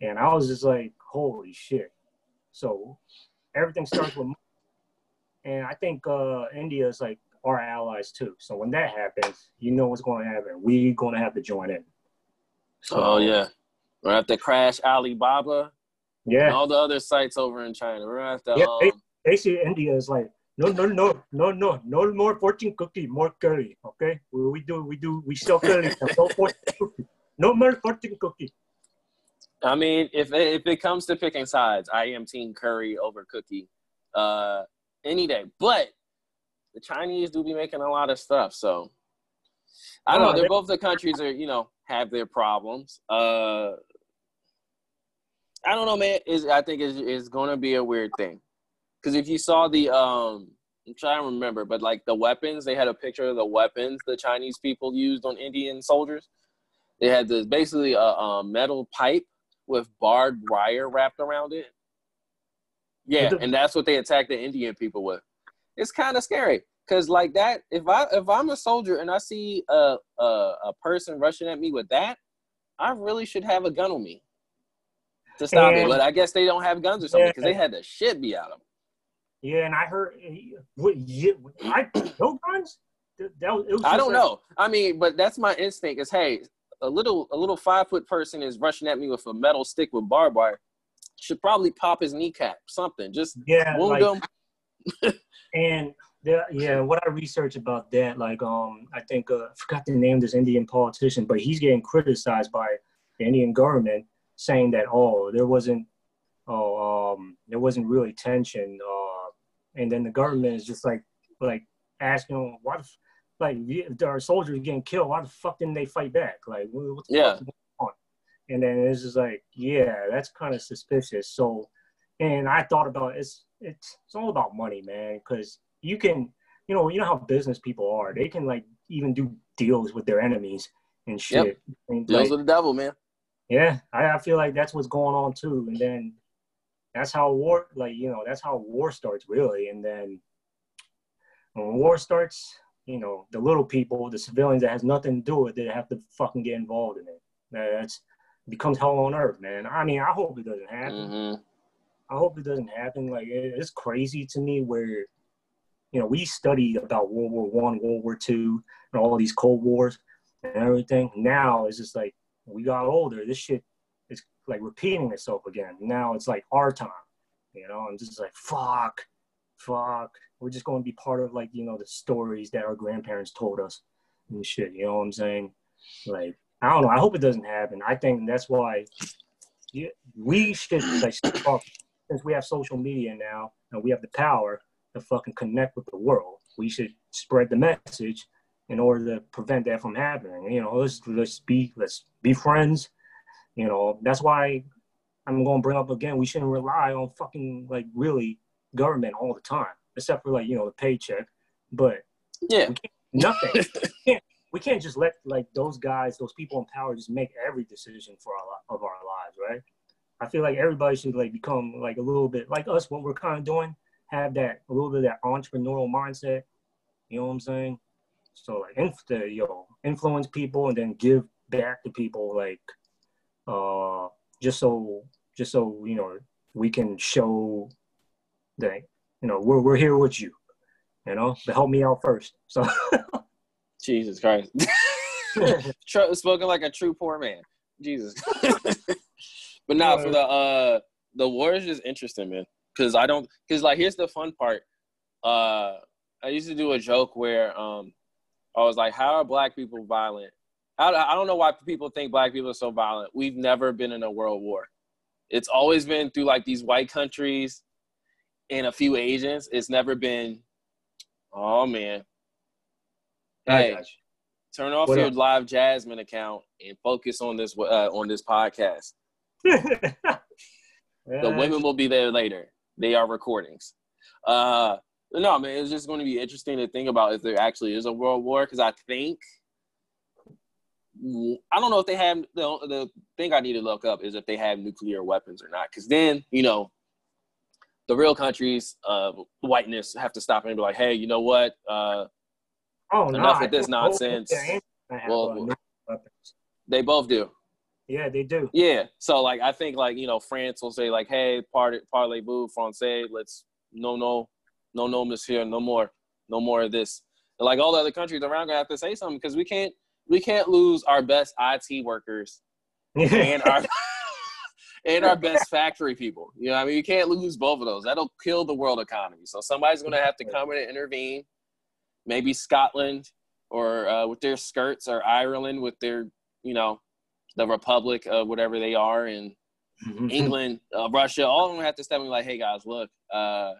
And I was just like, holy shit. So everything starts with and I think uh, India is like our allies too. So when that happens, you know what's going to happen. We're going to have to join in. So, oh yeah, we're have to crash Alibaba. Yeah, all the other sites over in China. We're gonna have to. Yeah, um, basically India is like no, no, no, no, no, no more fortune cookie, more curry. Okay, we, do, we do, we sell curry. no no more fortune cookie. I mean, if if it comes to picking sides, I am team curry over cookie. Uh, any day. But the Chinese do be making a lot of stuff. So I don't know. They're both the countries are, you know, have their problems. Uh I don't know, man. Is I think is is gonna be a weird thing. Cause if you saw the um I'm trying to remember, but like the weapons, they had a picture of the weapons the Chinese people used on Indian soldiers. They had this basically a, a metal pipe with barbed wire wrapped around it yeah, and that's what they attack the Indian people with. It's kind of scary because like that, if I if I'm a soldier and I see a, a a person rushing at me with that, I really should have a gun on me to stop and, it. But I guess they don't have guns or something because yeah. they had the shit be out of them. Yeah, and I heard what you, I [CLEARS THROAT] no guns. That, I don't like, know. I mean, but that's my instinct. Is hey, a little a little five foot person is rushing at me with a metal stick with barbed wire should probably pop his kneecap, something. Just yeah, wound like, him. [LAUGHS] and the, yeah, what I researched about that, like um, I think uh, I forgot the name of this Indian politician, but he's getting criticized by the Indian government, saying that oh, there wasn't, oh, um, there wasn't really tension, uh, and then the government is just like like asking why the, like our soldiers getting killed, why the fuck didn't they fight back? Like, what the yeah. And then it's just like, yeah, that's kind of suspicious. So, and I thought about it, it's it's it's all about money, man, because you can, you know, you know how business people are. They can like even do deals with their enemies and shit. Yep. And, deals like, with the devil, man. Yeah, I, I feel like that's what's going on too. And then that's how war, like you know, that's how war starts really. And then when war starts, you know, the little people, the civilians that has nothing to do with it, they have to fucking get involved in it. That's becomes hell on earth, man. I mean, I hope it doesn't happen. Mm-hmm. I hope it doesn't happen. Like it's crazy to me where, you know, we studied about World War One, World War Two, and all these Cold Wars and everything. Now it's just like we got older. This shit like repeating itself again. Now it's like our time, you know. I'm just like fuck, fuck. We're just going to be part of like you know the stories that our grandparents told us and shit. You know what I'm saying? Like I don't know. I hope it doesn't happen. I think that's why we should like since we have social media now and we have the power to fucking connect with the world. We should spread the message in order to prevent that from happening. You know, let's let's be let's be friends. You know, that's why I'm gonna bring up again. We shouldn't rely on fucking like really government all the time, except for like you know the paycheck. But yeah, nothing. [LAUGHS] we, can't, we can't just let like those guys, those people in power, just make every decision for our of our lives, right? I feel like everybody should like become like a little bit like us. What we're kind of doing, have that a little bit of that entrepreneurial mindset. You know what I'm saying? So like, inf- the, you know, influence people and then give back to people like, uh, just so just so you know we can show that you know we're we're here with you, you know, to help me out first. [LAUGHS] So. Jesus Christ. [LAUGHS] Spoken like a true poor man. Jesus. [LAUGHS] but now for the uh the war is just interesting, man. Cause I don't cause like here's the fun part. Uh I used to do a joke where um I was like, How are black people violent? I, I don't know why people think black people are so violent. We've never been in a world war. It's always been through like these white countries and a few Asians. It's never been, oh man. Hey, turn off what your up? LiveJasmin account and focus on this uh, on this podcast. [LAUGHS] the women will be there later. They are recordings. Uh, no, man, it's just going to be interesting to think about if there actually is a world war because I think I don't know if they have the the thing I need to look up is if they have nuclear weapons or not. Because then you know the real countries of uh, whiteness have to stop and be like, hey, you know what? Uh, oh, enough no, of this nonsense. Well, they both do. Yeah, they do. Yeah, so like I think like you know France will say like, hey, parlez parlez-vous français? Let's no no no no monsieur, no more, no more of this. And like all the other countries around gonna have to say something because we can't we can't lose our best IT workers and our [LAUGHS] and our best factory people. You know, I mean, you can't lose both of those. That'll kill the world economy. So somebody's going to have to come in and intervene. Maybe Scotland or uh, with their skirts, or Ireland with their, you know, the Republic of whatever they are, and mm-hmm. England, uh, Russia. All of them have to step in, like, hey guys, look, uh,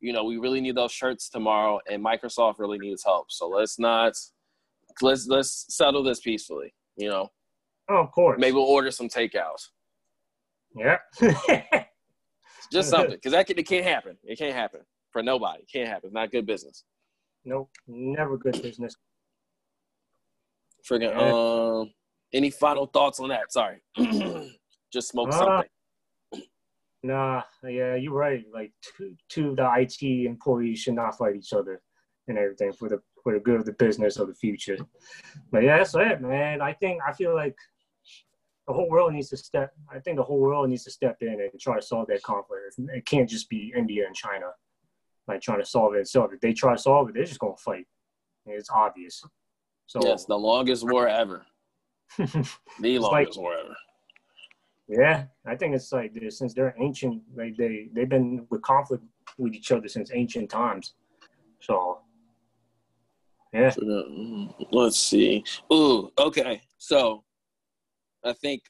you know, we really need those shirts tomorrow, and Microsoft really needs help. So let's not let's let's settle this peacefully. You know. Oh, of course. Maybe we'll order some takeouts. Yeah. [LAUGHS] Just something, because that can, it can't happen. It can't happen for nobody. It can't happen. It's not good business. Nope, never good business. Friggin' yeah. um, any final thoughts on that? Sorry, [CLEARS THROAT] just smoke uh, something. Nah, yeah, you're right. Like, two, two the IT employees should not fight each other and everything for the for the good of the business of the future. But yeah, that's it, man. I think I feel like the whole world needs to step. I think the whole world needs to step in and try to solve that conflict. It can't just be India and China like trying to solve it itself. If they try to solve it, they're just gonna fight. It's obvious. So yes, the longest war ever. [LAUGHS] the longest like, war ever. Yeah, I think it's like this, since they're ancient, like they they've been with conflict with each other since ancient times. So yeah. Mm, let's see. Ooh, okay. So I think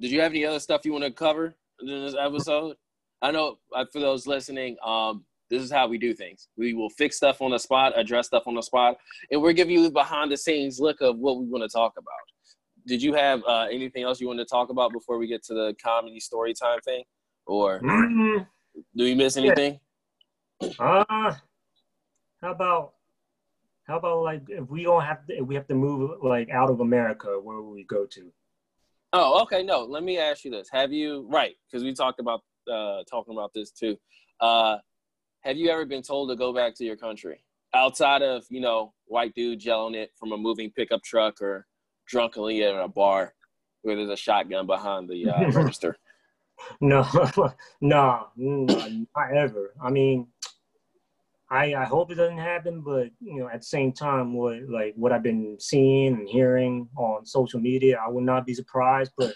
did you have any other stuff you want to cover in this episode? I know uh, for those listening, um, this is how we do things. We will fix stuff on the spot, address stuff on the spot, and we're giving you the behind the scenes look of what we want to talk about. Did you have uh, anything else you want to talk about before we get to the comedy story time thing, or mm-hmm. do we miss anything? Uh, how about how about like if we don't have to, if we have to move like out of America, where will we go to? Oh, okay. No, let me ask you this: Have you right? Because we talked about uh, talking about this too. Uh, have you ever been told to go back to your country outside of you know white dudes yelling it from a moving pickup truck or drunkenly at a bar where there's a shotgun behind the uh, [LAUGHS] register? No, [LAUGHS] no, not ever. I mean, I, I hope it doesn't happen, but you know, at the same time, what like what I've been seeing and hearing on social media, I would not be surprised. But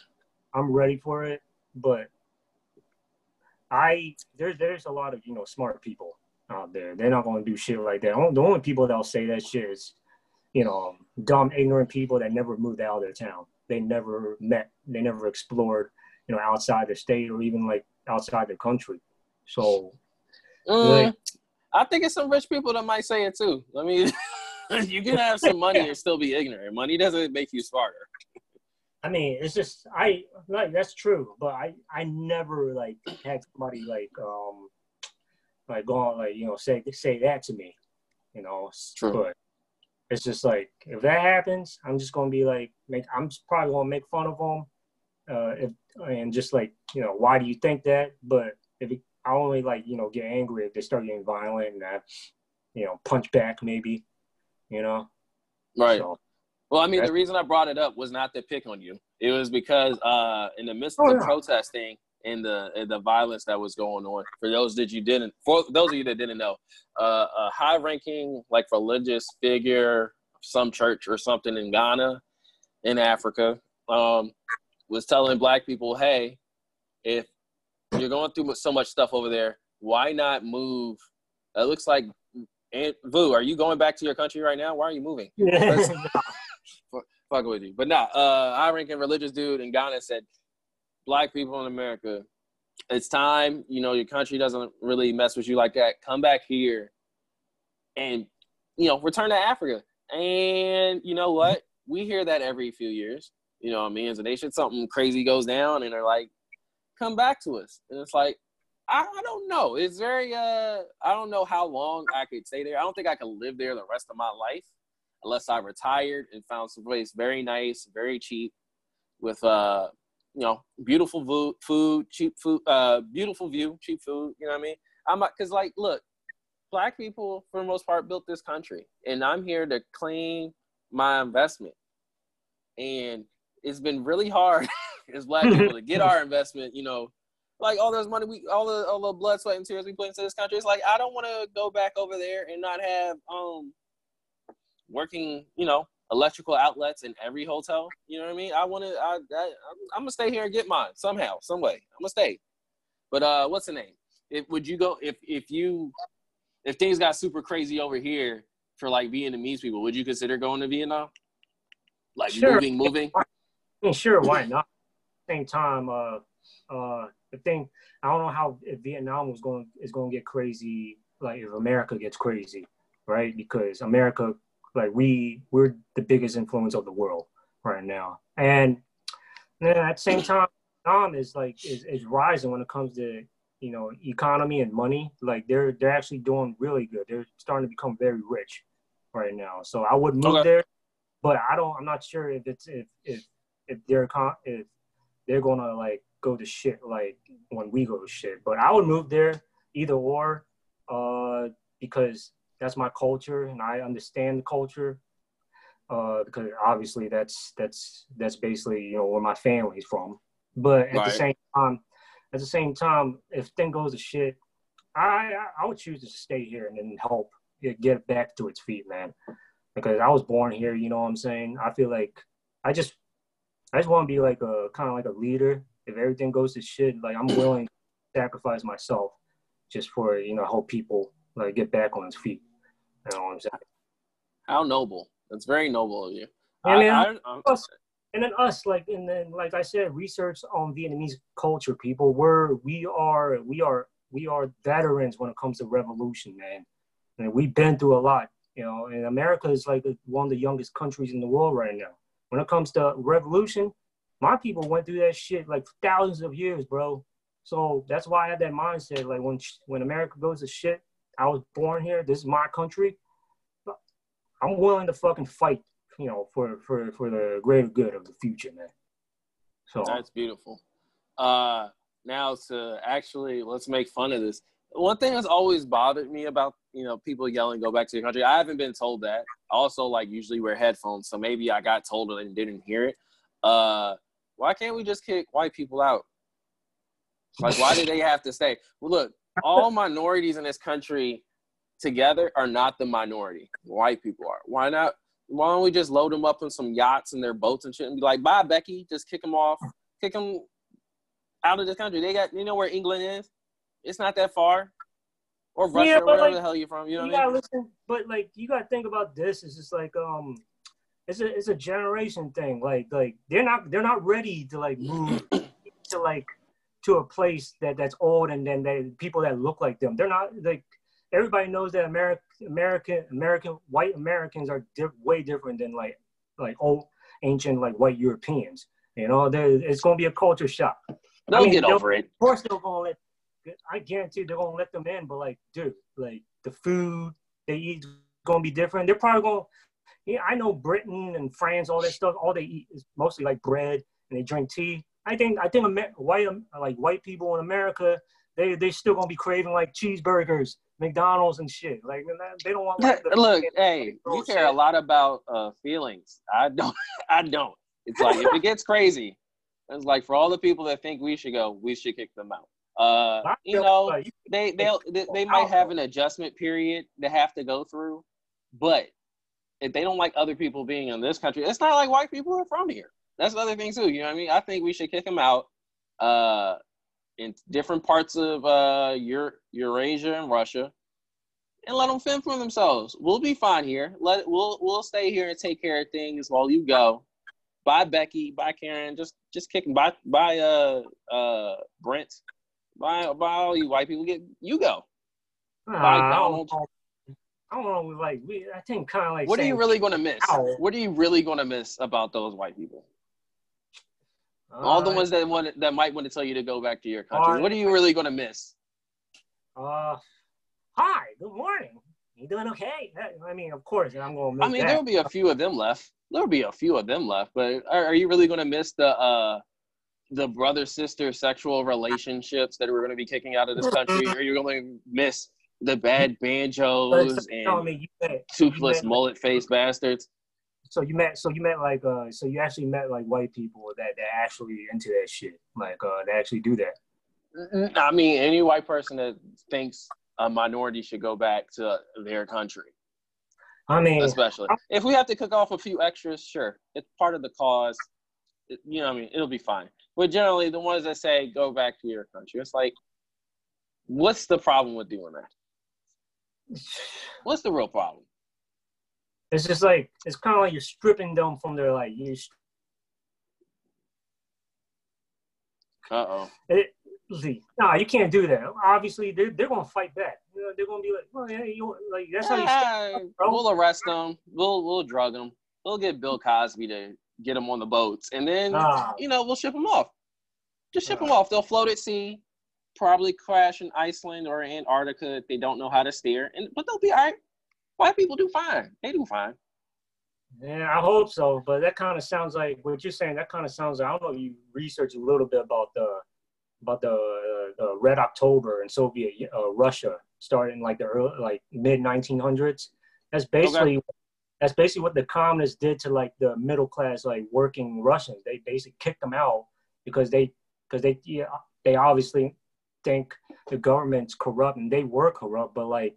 I'm ready for it, but I there's there's a lot of you know smart people out there. They're not going to do shit like that. The only people that'll say that shit is, you know, dumb, ignorant people that never moved out of their town. They never met. They never explored, you know, outside the state or even like outside the country. So, mm, like, I think it's some rich people that might say it too. I mean, [LAUGHS] you can have some money and still be ignorant. Money doesn't make you smarter. I mean, it's just I like that's true, but I I never like had somebody like um like go on like you know say say that to me, you know. True. But it's just like if that happens, I'm just gonna be like make I'm just probably gonna make fun of them, uh, if, and just like you know why do you think that? But if it, I only like you know get angry if they start getting violent and that, you know punch back maybe, you know. Right. So, well, I mean, the reason I brought it up was not to pick on you. It was because uh, in the midst oh, of the yeah. protesting, and the in the violence that was going on. For those that you didn't, for those of you that didn't know, uh, a high-ranking like religious figure, some church or something in Ghana, in Africa, um, was telling black people, "Hey, if you're going through so much stuff over there, why not move?" It looks like, Aunt Vu, are you going back to your country right now? Why are you moving? [LAUGHS] fuck with you, but nah. Uh, high-ranking religious dude in Ghana said, black people in America, it's time. You know, your country doesn't really mess with you like that. Come back here, and you know, return to Africa. And you know what? We hear that every few years. You know, what I mean, as a nation, something crazy goes down, and they're like, "Come back to us." And it's like, I, I don't know. It's very. uh I don't know how long I could stay there. I don't think I could live there the rest of my life unless I retired and found some place very nice, very cheap, with uh you know, beautiful vo- food, cheap food, uh, beautiful view, cheap food. You know what I mean? I'm because like, look, black people for the most part built this country, and I'm here to claim my investment. And it's been really hard [LAUGHS] as black people to get our [LAUGHS] investment. You know, like all those money we, all the all the blood, sweat, and tears we put into this country. It's like I don't want to go back over there and not have um working, you know, electrical outlets in every hotel. You know what I mean? I want to. I, I I'm gonna stay here and get mine somehow, some way. I'm gonna stay. But uh, what's the name? If would you go if if you if things got super crazy over here for like Vietnamese people, would you consider going to Vietnam? Like sure. moving, moving. I mean, sure, why not? Same time, uh, uh, the thing I don't know how if Vietnam was going is going to get crazy. Like if America gets crazy, right? Because America like we we're the biggest influence of the world right now, and then at the same time, Tom is like is, is rising when it comes to you know economy and money. Like they're they're actually doing really good. They're starting to become very rich right now. So I would move okay. there, but I don't. I'm not sure if it's if if if they're if they're gonna like go to shit like when we go to shit. But I would move there either or, uh, because that's my culture and I understand the culture uh, because obviously that's that's that's basically you know where my family's from. But at right. the same time, at the same time, if thing goes to shit, I I would choose to stay here and then help it get back to its feet, man. Because I was born here, you know what I'm saying. I feel like I just I just want to be like a kind of like a leader. If everything goes to shit, like I'm willing to sacrifice myself just for you know help people like get back on its feet. You know what I'm saying? How noble. That's very noble of you. And then, I, us, and then us, like, and then, like I said, research on Vietnamese culture, people. We're, we are, we are, we are veterans when it comes to revolution, man. And we've been through a lot, you know. And America is like one of the youngest countries in the world right now. When it comes to revolution, my people went through that shit like thousands of years, bro. So that's why I have that mindset. Like when when America goes to shit, I was born here. This is my country. I'm willing to fucking fight, you know, for for for the greater good of the future, man. So that's beautiful. Uh, now to actually let's make fun of this. One thing that's always bothered me about you know people yelling "Go back to your country." I haven't been told that. Also, like usually wear headphones, so maybe I got told it and didn't hear it. Uh, why can't we just kick white people out? Like, why do they have to stay? Well, look, all minorities in this country together are not the minority. White people are. Why not? Why don't we just load them up in some yachts and their boats and shit and be like, bye, Becky, just kick them off, kick them out of this country. They got you know where England is. It's not that far. Or Russia, Yeah, or but, wherever like, the hell you're from. You know you what I gotta mean? listen, but like you gotta think about this. It's just like um, it's a it's a generation thing. Like like they're not they're not ready to like move [COUGHS] to like to a place that that's old and then they people that look like them. They're not like everybody knows that American American American white Americans are di- way different than like like old ancient like white Europeans. You know, there it's gonna be a culture shock. They'll I mean, get they'll- over it. Of course, they're gonna let. I guarantee they're gonna let them in, but like, dude, like the food they eat is gonna be different. They're probably gonna. Yeah, I know Britain and France, all that stuff. All they eat is mostly like bread and they drink tea. I think I think Amer- white like white people in America, they they still gonna be craving like cheeseburgers, McDonald's and shit. Like they don't want. Like, the- [LAUGHS] Look, hey, you care a lot about uh, feelings. I don't. [LAUGHS] I don't. It's like if it gets crazy, it's like for all the people that think we should go, we should kick them out. Uh, you know, they they they, might have an adjustment period they have to go through, but if they don't like other people being in this country, it's not like white people are from here. That's the other thing too. You know what I mean? I think we should kick them out. Uh, in different parts of uh Eur- Eurasia and Russia, and let them fend for themselves. We'll be fine here. Let we'll we'll stay here and take care of things while you go. Bye Becky. Bye Karen. Just just kick 'em. Bye bye uh uh Brent. Bye bye all you white people. Get you go. Bye, I don't. I don't know. Like we, I think kind of like. What are you really gonna miss? Ow. What are you really gonna miss about those white people? All the uh, ones that want that might want to tell you to go back to your country. Uh, What are you really gonna miss? Uh, hi, good morning. You doing okay? I mean, of course, I'm gonna. Miss I mean, that. there'll be a few of them left. There'll be a few of them left, but are, are you really gonna miss the uh the brother sister sexual relationships that we're gonna be kicking out of this country? Are you gonna miss the bad banjos and me met, toothless you met- mullet faced bastards? So you met, so you met like, uh, so you actually met like white people that that actually into that shit, like, uh, they actually do that. I mean, any white person that thinks a minority should go back to their country. I mean, especially if we have to cook off a few extras sure it's part of the cause It- you know what i mean it'll be fine but generally the ones that say go back to your country it's like what's the problem with doing that what's the real problem it's just like it's kind of like you're stripping them from their like you. It, see, nah, you can't do that. Obviously, they're they're gonna fight back. You know, they're gonna be like, well, yeah, you like that's how you. Yeah, bro. we'll arrest them we'll we'll drug them we'll get bill cosby to get them on the boats and then Nah. you know we'll ship them off just ship them off they'll float at sea probably crash in iceland or antarctica if they don't know how to steer and but they'll be all right white people do fine they do fine Yeah, I hope so. But that kind of sounds like what you're saying. That kind of sounds like I don't know. if You research a little bit about the about the uh, uh, Red October in Soviet uh, Russia, starting like the early, like mid 1900s. That's basically that's basically what the communists did to like the middle class, like working Russians. They basically kicked them out because they because they yeah, they obviously think the government's corrupt and they were corrupt, but like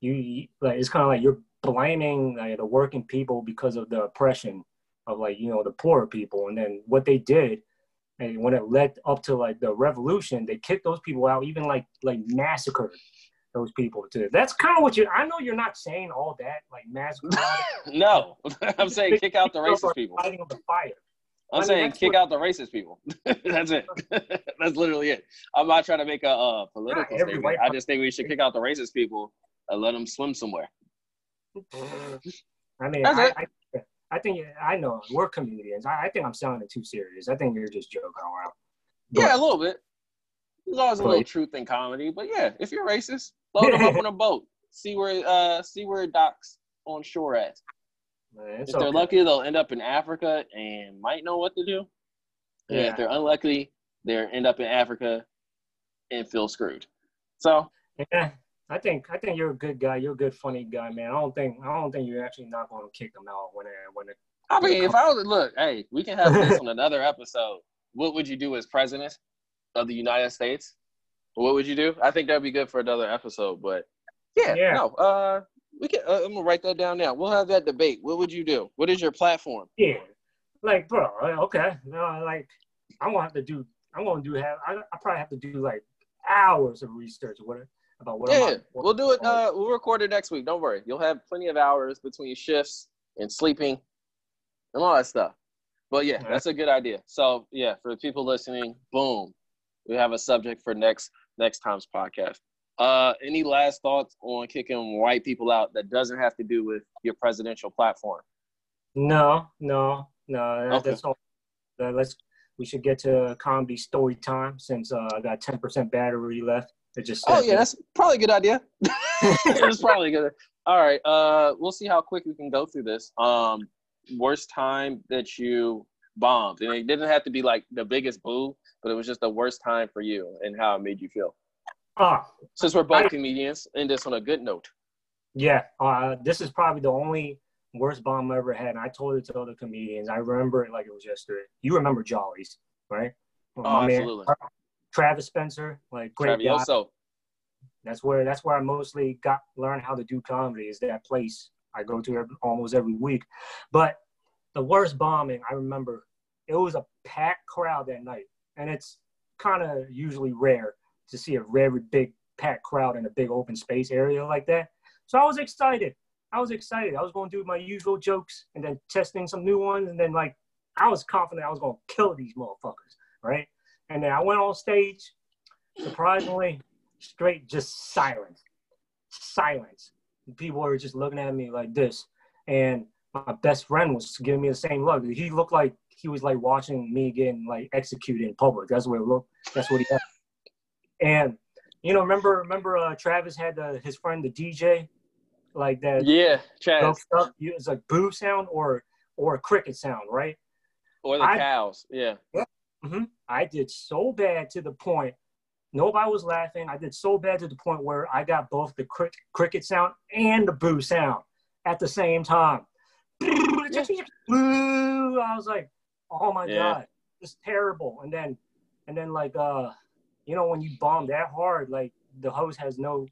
you like it's kind of like you're blaming like, the working people because of the oppression of like you know the poorer people and then what they did and when it led up to like the revolution they kicked those people out even like like massacred those people too that's kind of what you i know you're not saying all that like massacre [LAUGHS] no. [LAUGHS] I'm saying kick out the racist people. fighting of the fire. I'm I mean, saying kick what- out the racist people. [LAUGHS] That's it. That's literally it. I'm not trying to make a uh, political statement. i just think we should kick out the racist people and let them swim somewhere. I mean I. I, I think i know we're comedians. I, I think i'm sounding too serious. I think you're just joking around. Yeah a little bit. There's always a little truth in comedy but yeah if you're racist load them up [LAUGHS] on a boat see where uh see where it docks on shore at Man, if they're okay. lucky, they'll end up in Africa and might know what to do. And Yeah. if they're unlucky, they'll end up in Africa and feel screwed. So Yeah, I think I think you're a good guy. You're a good, funny guy, man. I don't think I don't think you're actually not going to kick them out when they when they. I mean, if I was look, hey, we can have this [LAUGHS] on another episode. What would you do as president of the United States? What would you do? I think that'd be good for another episode. But yeah, Yeah. no, uh, we can. Uh, I'm gonna write that down now. We'll have that debate. What would you do? What is your platform? Yeah, like bro, uh, okay, no, like I'm gonna have to do. I'm gonna do have. I, I probably have to do like hours of research what about what. Yeah, we'll do it. Uh, we'll record it next week. Don't worry. You'll have plenty of hours between shifts and sleeping and all that stuff. But yeah, that's a good idea. So yeah, for the people listening, boom, we have a subject for next next time's podcast. Uh, any last thoughts on kicking white people out that doesn't have to do with your presidential platform? No, no, no. Okay. That's all. Uh, let's. We should get to comedy story time since uh, I got ten percent battery left. It just. Oh yeah, that's probably a good idea. [LAUGHS] it's probably good. All right. Uh, we'll see how quick we can go through this. Um, worst time that you bombed, and it didn't have to be like the biggest boo, but it was just the worst time for you and how it made you feel. Ah, Since we're both I- comedians, end this on a good note. yeah. Uh, this is probably the only worst bomb I ever had. And I told it to other comedians. I remember it like it was yesterday. You remember Jollies, right? Oh, absolutely. Travis Spencer, like great guy. Travioso. That's where that's where I mostly got learned how to do comedy. Is that place I go to every, almost every week. But the worst bombing I remember, it was a packed crowd that night, and it's kind of usually rare to see a very big packed crowd in a big open space area like that. So I was excited. I was excited. I was going to do my usual jokes and then testing some new ones, and then like I was confident I was going to kill these motherfuckers, right? And then I went on stage. Surprisingly, straight just silence, silence. People were just looking at me like this, and my best friend was giving me the same look. He looked like he was like watching me getting like executed in public. That's what it looked. That's what he had. And you know, remember, remember, uh, Travis had uh, his friend the DJ, like that. Yeah, broke. It was like boo sound or or a cricket sound, right? Or the I- cows. Yeah. hmm I did so bad to the point nobody was laughing. I did so bad to the point where I got both the crick, cricket sound and the boo sound at the same time. Boo! I was like, oh my Yeah. god, it's terrible. And then, and then like uh, you know, when you bomb that hard, like the host has no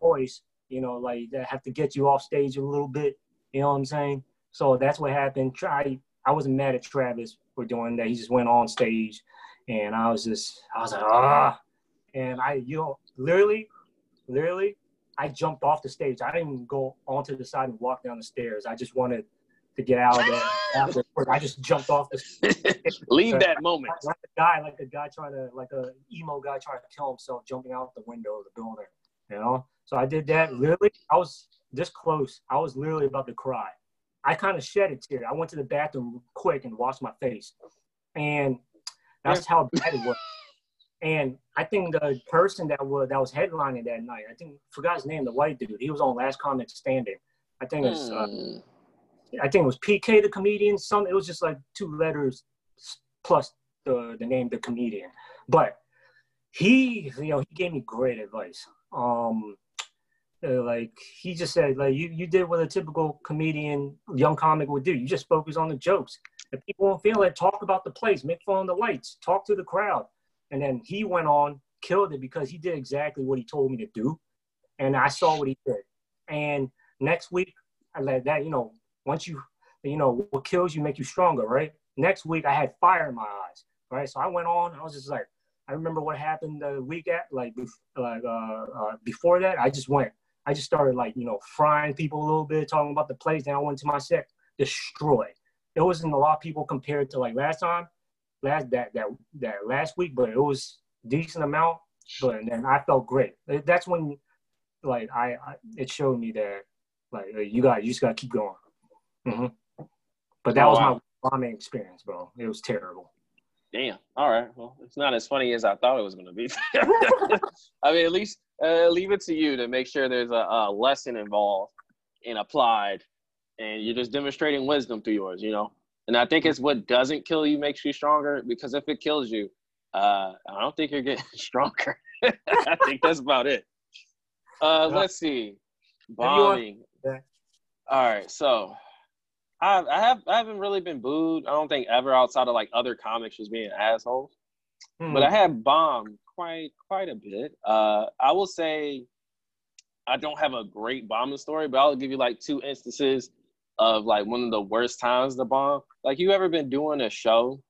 voice. You know, like they have to get you off stage a little bit. You know what I'm saying? So that's what happened. Try. I wasn't mad at Travis for doing that. He just went on stage, and I was just, I was like, ah. And I, you know, literally, literally, I jumped off the stage. I didn't even go onto the side and walk down the stairs. I just wanted to get out of there. I just jumped off the [LAUGHS] Leave that moment. like a guy, like a guy trying to, like a emo guy trying to kill himself, jumping out the window of the building. You know. So I did that. Literally, I was this close. I was literally about to cry. I kind of shed a tear. I went to the bathroom quick and washed my face, and that's how bad it was. And I think the person that was that was headlining that night, I think forgot his name, the white dude. He was on Last Comic Standing. I think it's uh, Hmm. I think it was PK the comedian. Some it was just like two letters plus the the name the comedian. But he, you know, he gave me great advice. Um, uh, like he just said, like you you did what a typical comedian, young comic would do. You just focus on the jokes. If people don't feel it, talk about the place, make fun of the lights, talk to the crowd. And then he went on, killed it because he did exactly what he told me to do, and I saw what he did. And next week, I let that you know once you you know what kills you make you stronger right? Next week i had fire in my eyes right? So i went on i was just like i remember what happened the week at like like uh, uh before that i just went. I just started like you know frying people a little bit talking about the place then i went to my set destroyed. It wasn't a lot of people compared to like last time last that that that last week but it was decent amount but then i felt great. That's when like i, I it showed me that like you got you just got to keep going hmm But that Oh, was wow. my bombing experience, bro. It was terrible. Damn. All right. Well, it's not as funny as I thought it was going to be. [LAUGHS] I mean, at least uh, leave it to you to make sure there's a, a lesson involved and applied, and you're just demonstrating wisdom through yours, you know. And I think it's what doesn't kill you makes you stronger. Because if it kills you, uh, I don't think you're getting [LAUGHS] stronger. [LAUGHS] I think that's about it. Uh, Yeah. let's see. want- Bombing. Yeah. All right, so I I have I haven't really been booed. I don't think ever outside of like other comics just being assholes. Hmm. But I have bombed quite quite a bit. Uh, I will say I don't have a great bombing story, but I'll give you like two instances of like one of the worst times to bomb. Like you ever been doing a show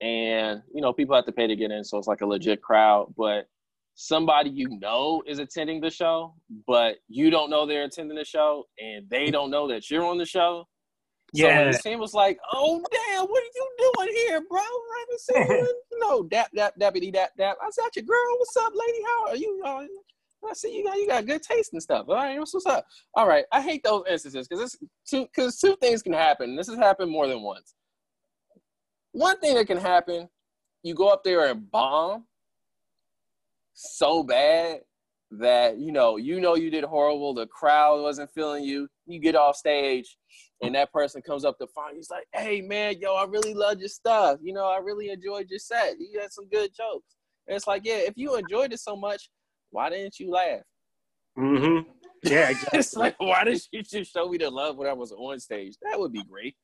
and you know people have to pay to get in, so it's like a legit crowd. But somebody you know is attending the show, but you don't know they're attending the show, and they don't know that you're on the show. So Yeah. when the scene was like, "Oh damn, what are you doing here, bro? I haven't seen you." in-" No, dap dap dappity dap dap. I said, "Your girl, what's up, lady? How are you? Uh, I see you got you got good taste and stuff. All right, what's, what's up? All right, I hate those instances because it's two because two things can happen. This has happened more than once. One thing that can happen, you go up there and bomb so bad that you know you know you did horrible. The crowd wasn't feeling you. You get off stage, and that person comes up to find you. He's like, "Hey man, yo, I really love your stuff. You know, I really enjoyed your set. You had some good jokes." And it's like, yeah, if you enjoyed it so much, why didn't you laugh? Mm-hmm. Yeah, [LAUGHS] exactly. it's like, why did you just show me the love when I was on stage? That would be great.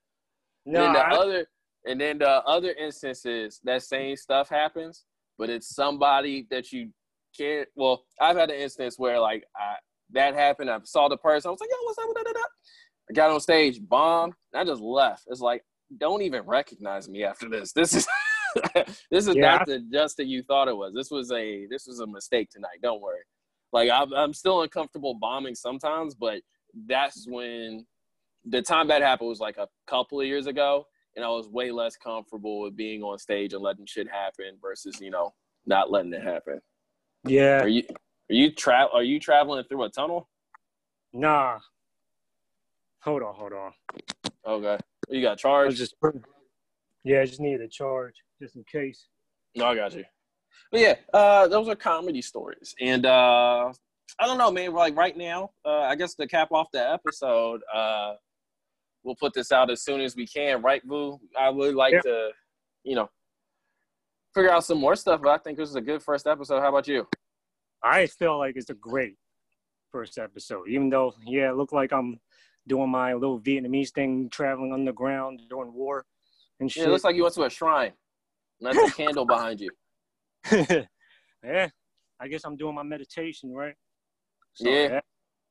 no, and then the I- other, and then the other instances that same stuff happens, but it's somebody that you can't. Well, I've had an instance where like I, that happened. I saw the person. I was like, yo, what's up? Da, da, da. I got on stage, bomb, and I just left. It's like, don't even recognize me after this. This is. [LAUGHS] this is Yeah. not the just that you thought it was. This was a this was a mistake tonight. Don't worry. Like I'm I'm still uncomfortable bombing sometimes, but that's when the time that happened was like a couple of years ago, and I was way less comfortable with being on stage and letting shit happen versus you know not letting it happen. yeah, you are you tra- are you traveling through a tunnel? nah. Hold on, hold on. Okay, you got charged. just yeah, I just needed a charge just in case. No, I got you. But yeah, uh, those are comedy stories, and uh, I don't know, man. Like right now, uh, I guess to cap off the episode, uh, we'll put this out as soon as we can, right, Boo? I would like Yeah. to, you know, figure out some more stuff. But I think this is a good first episode. How about you? I feel like it's a great first episode, even though yeah, it looked like I'm doing my little Vietnamese thing, traveling underground during war and Yeah, shit. it looks like you went to a shrine. And that's [LAUGHS] a candle behind you. [LAUGHS] yeah, I guess I'm doing my meditation, right? So, Yeah.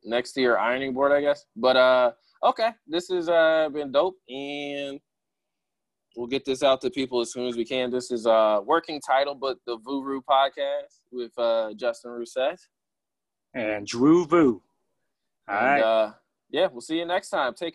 next to your ironing board, I guess. But uh, okay, this has uh been dope, and we'll get this out to people as soon as we can. This is uh working title, but the Vuru podcast with uh Justin Russet. And Drew Vu. All And right. uh, yeah, we'll see you next time. Take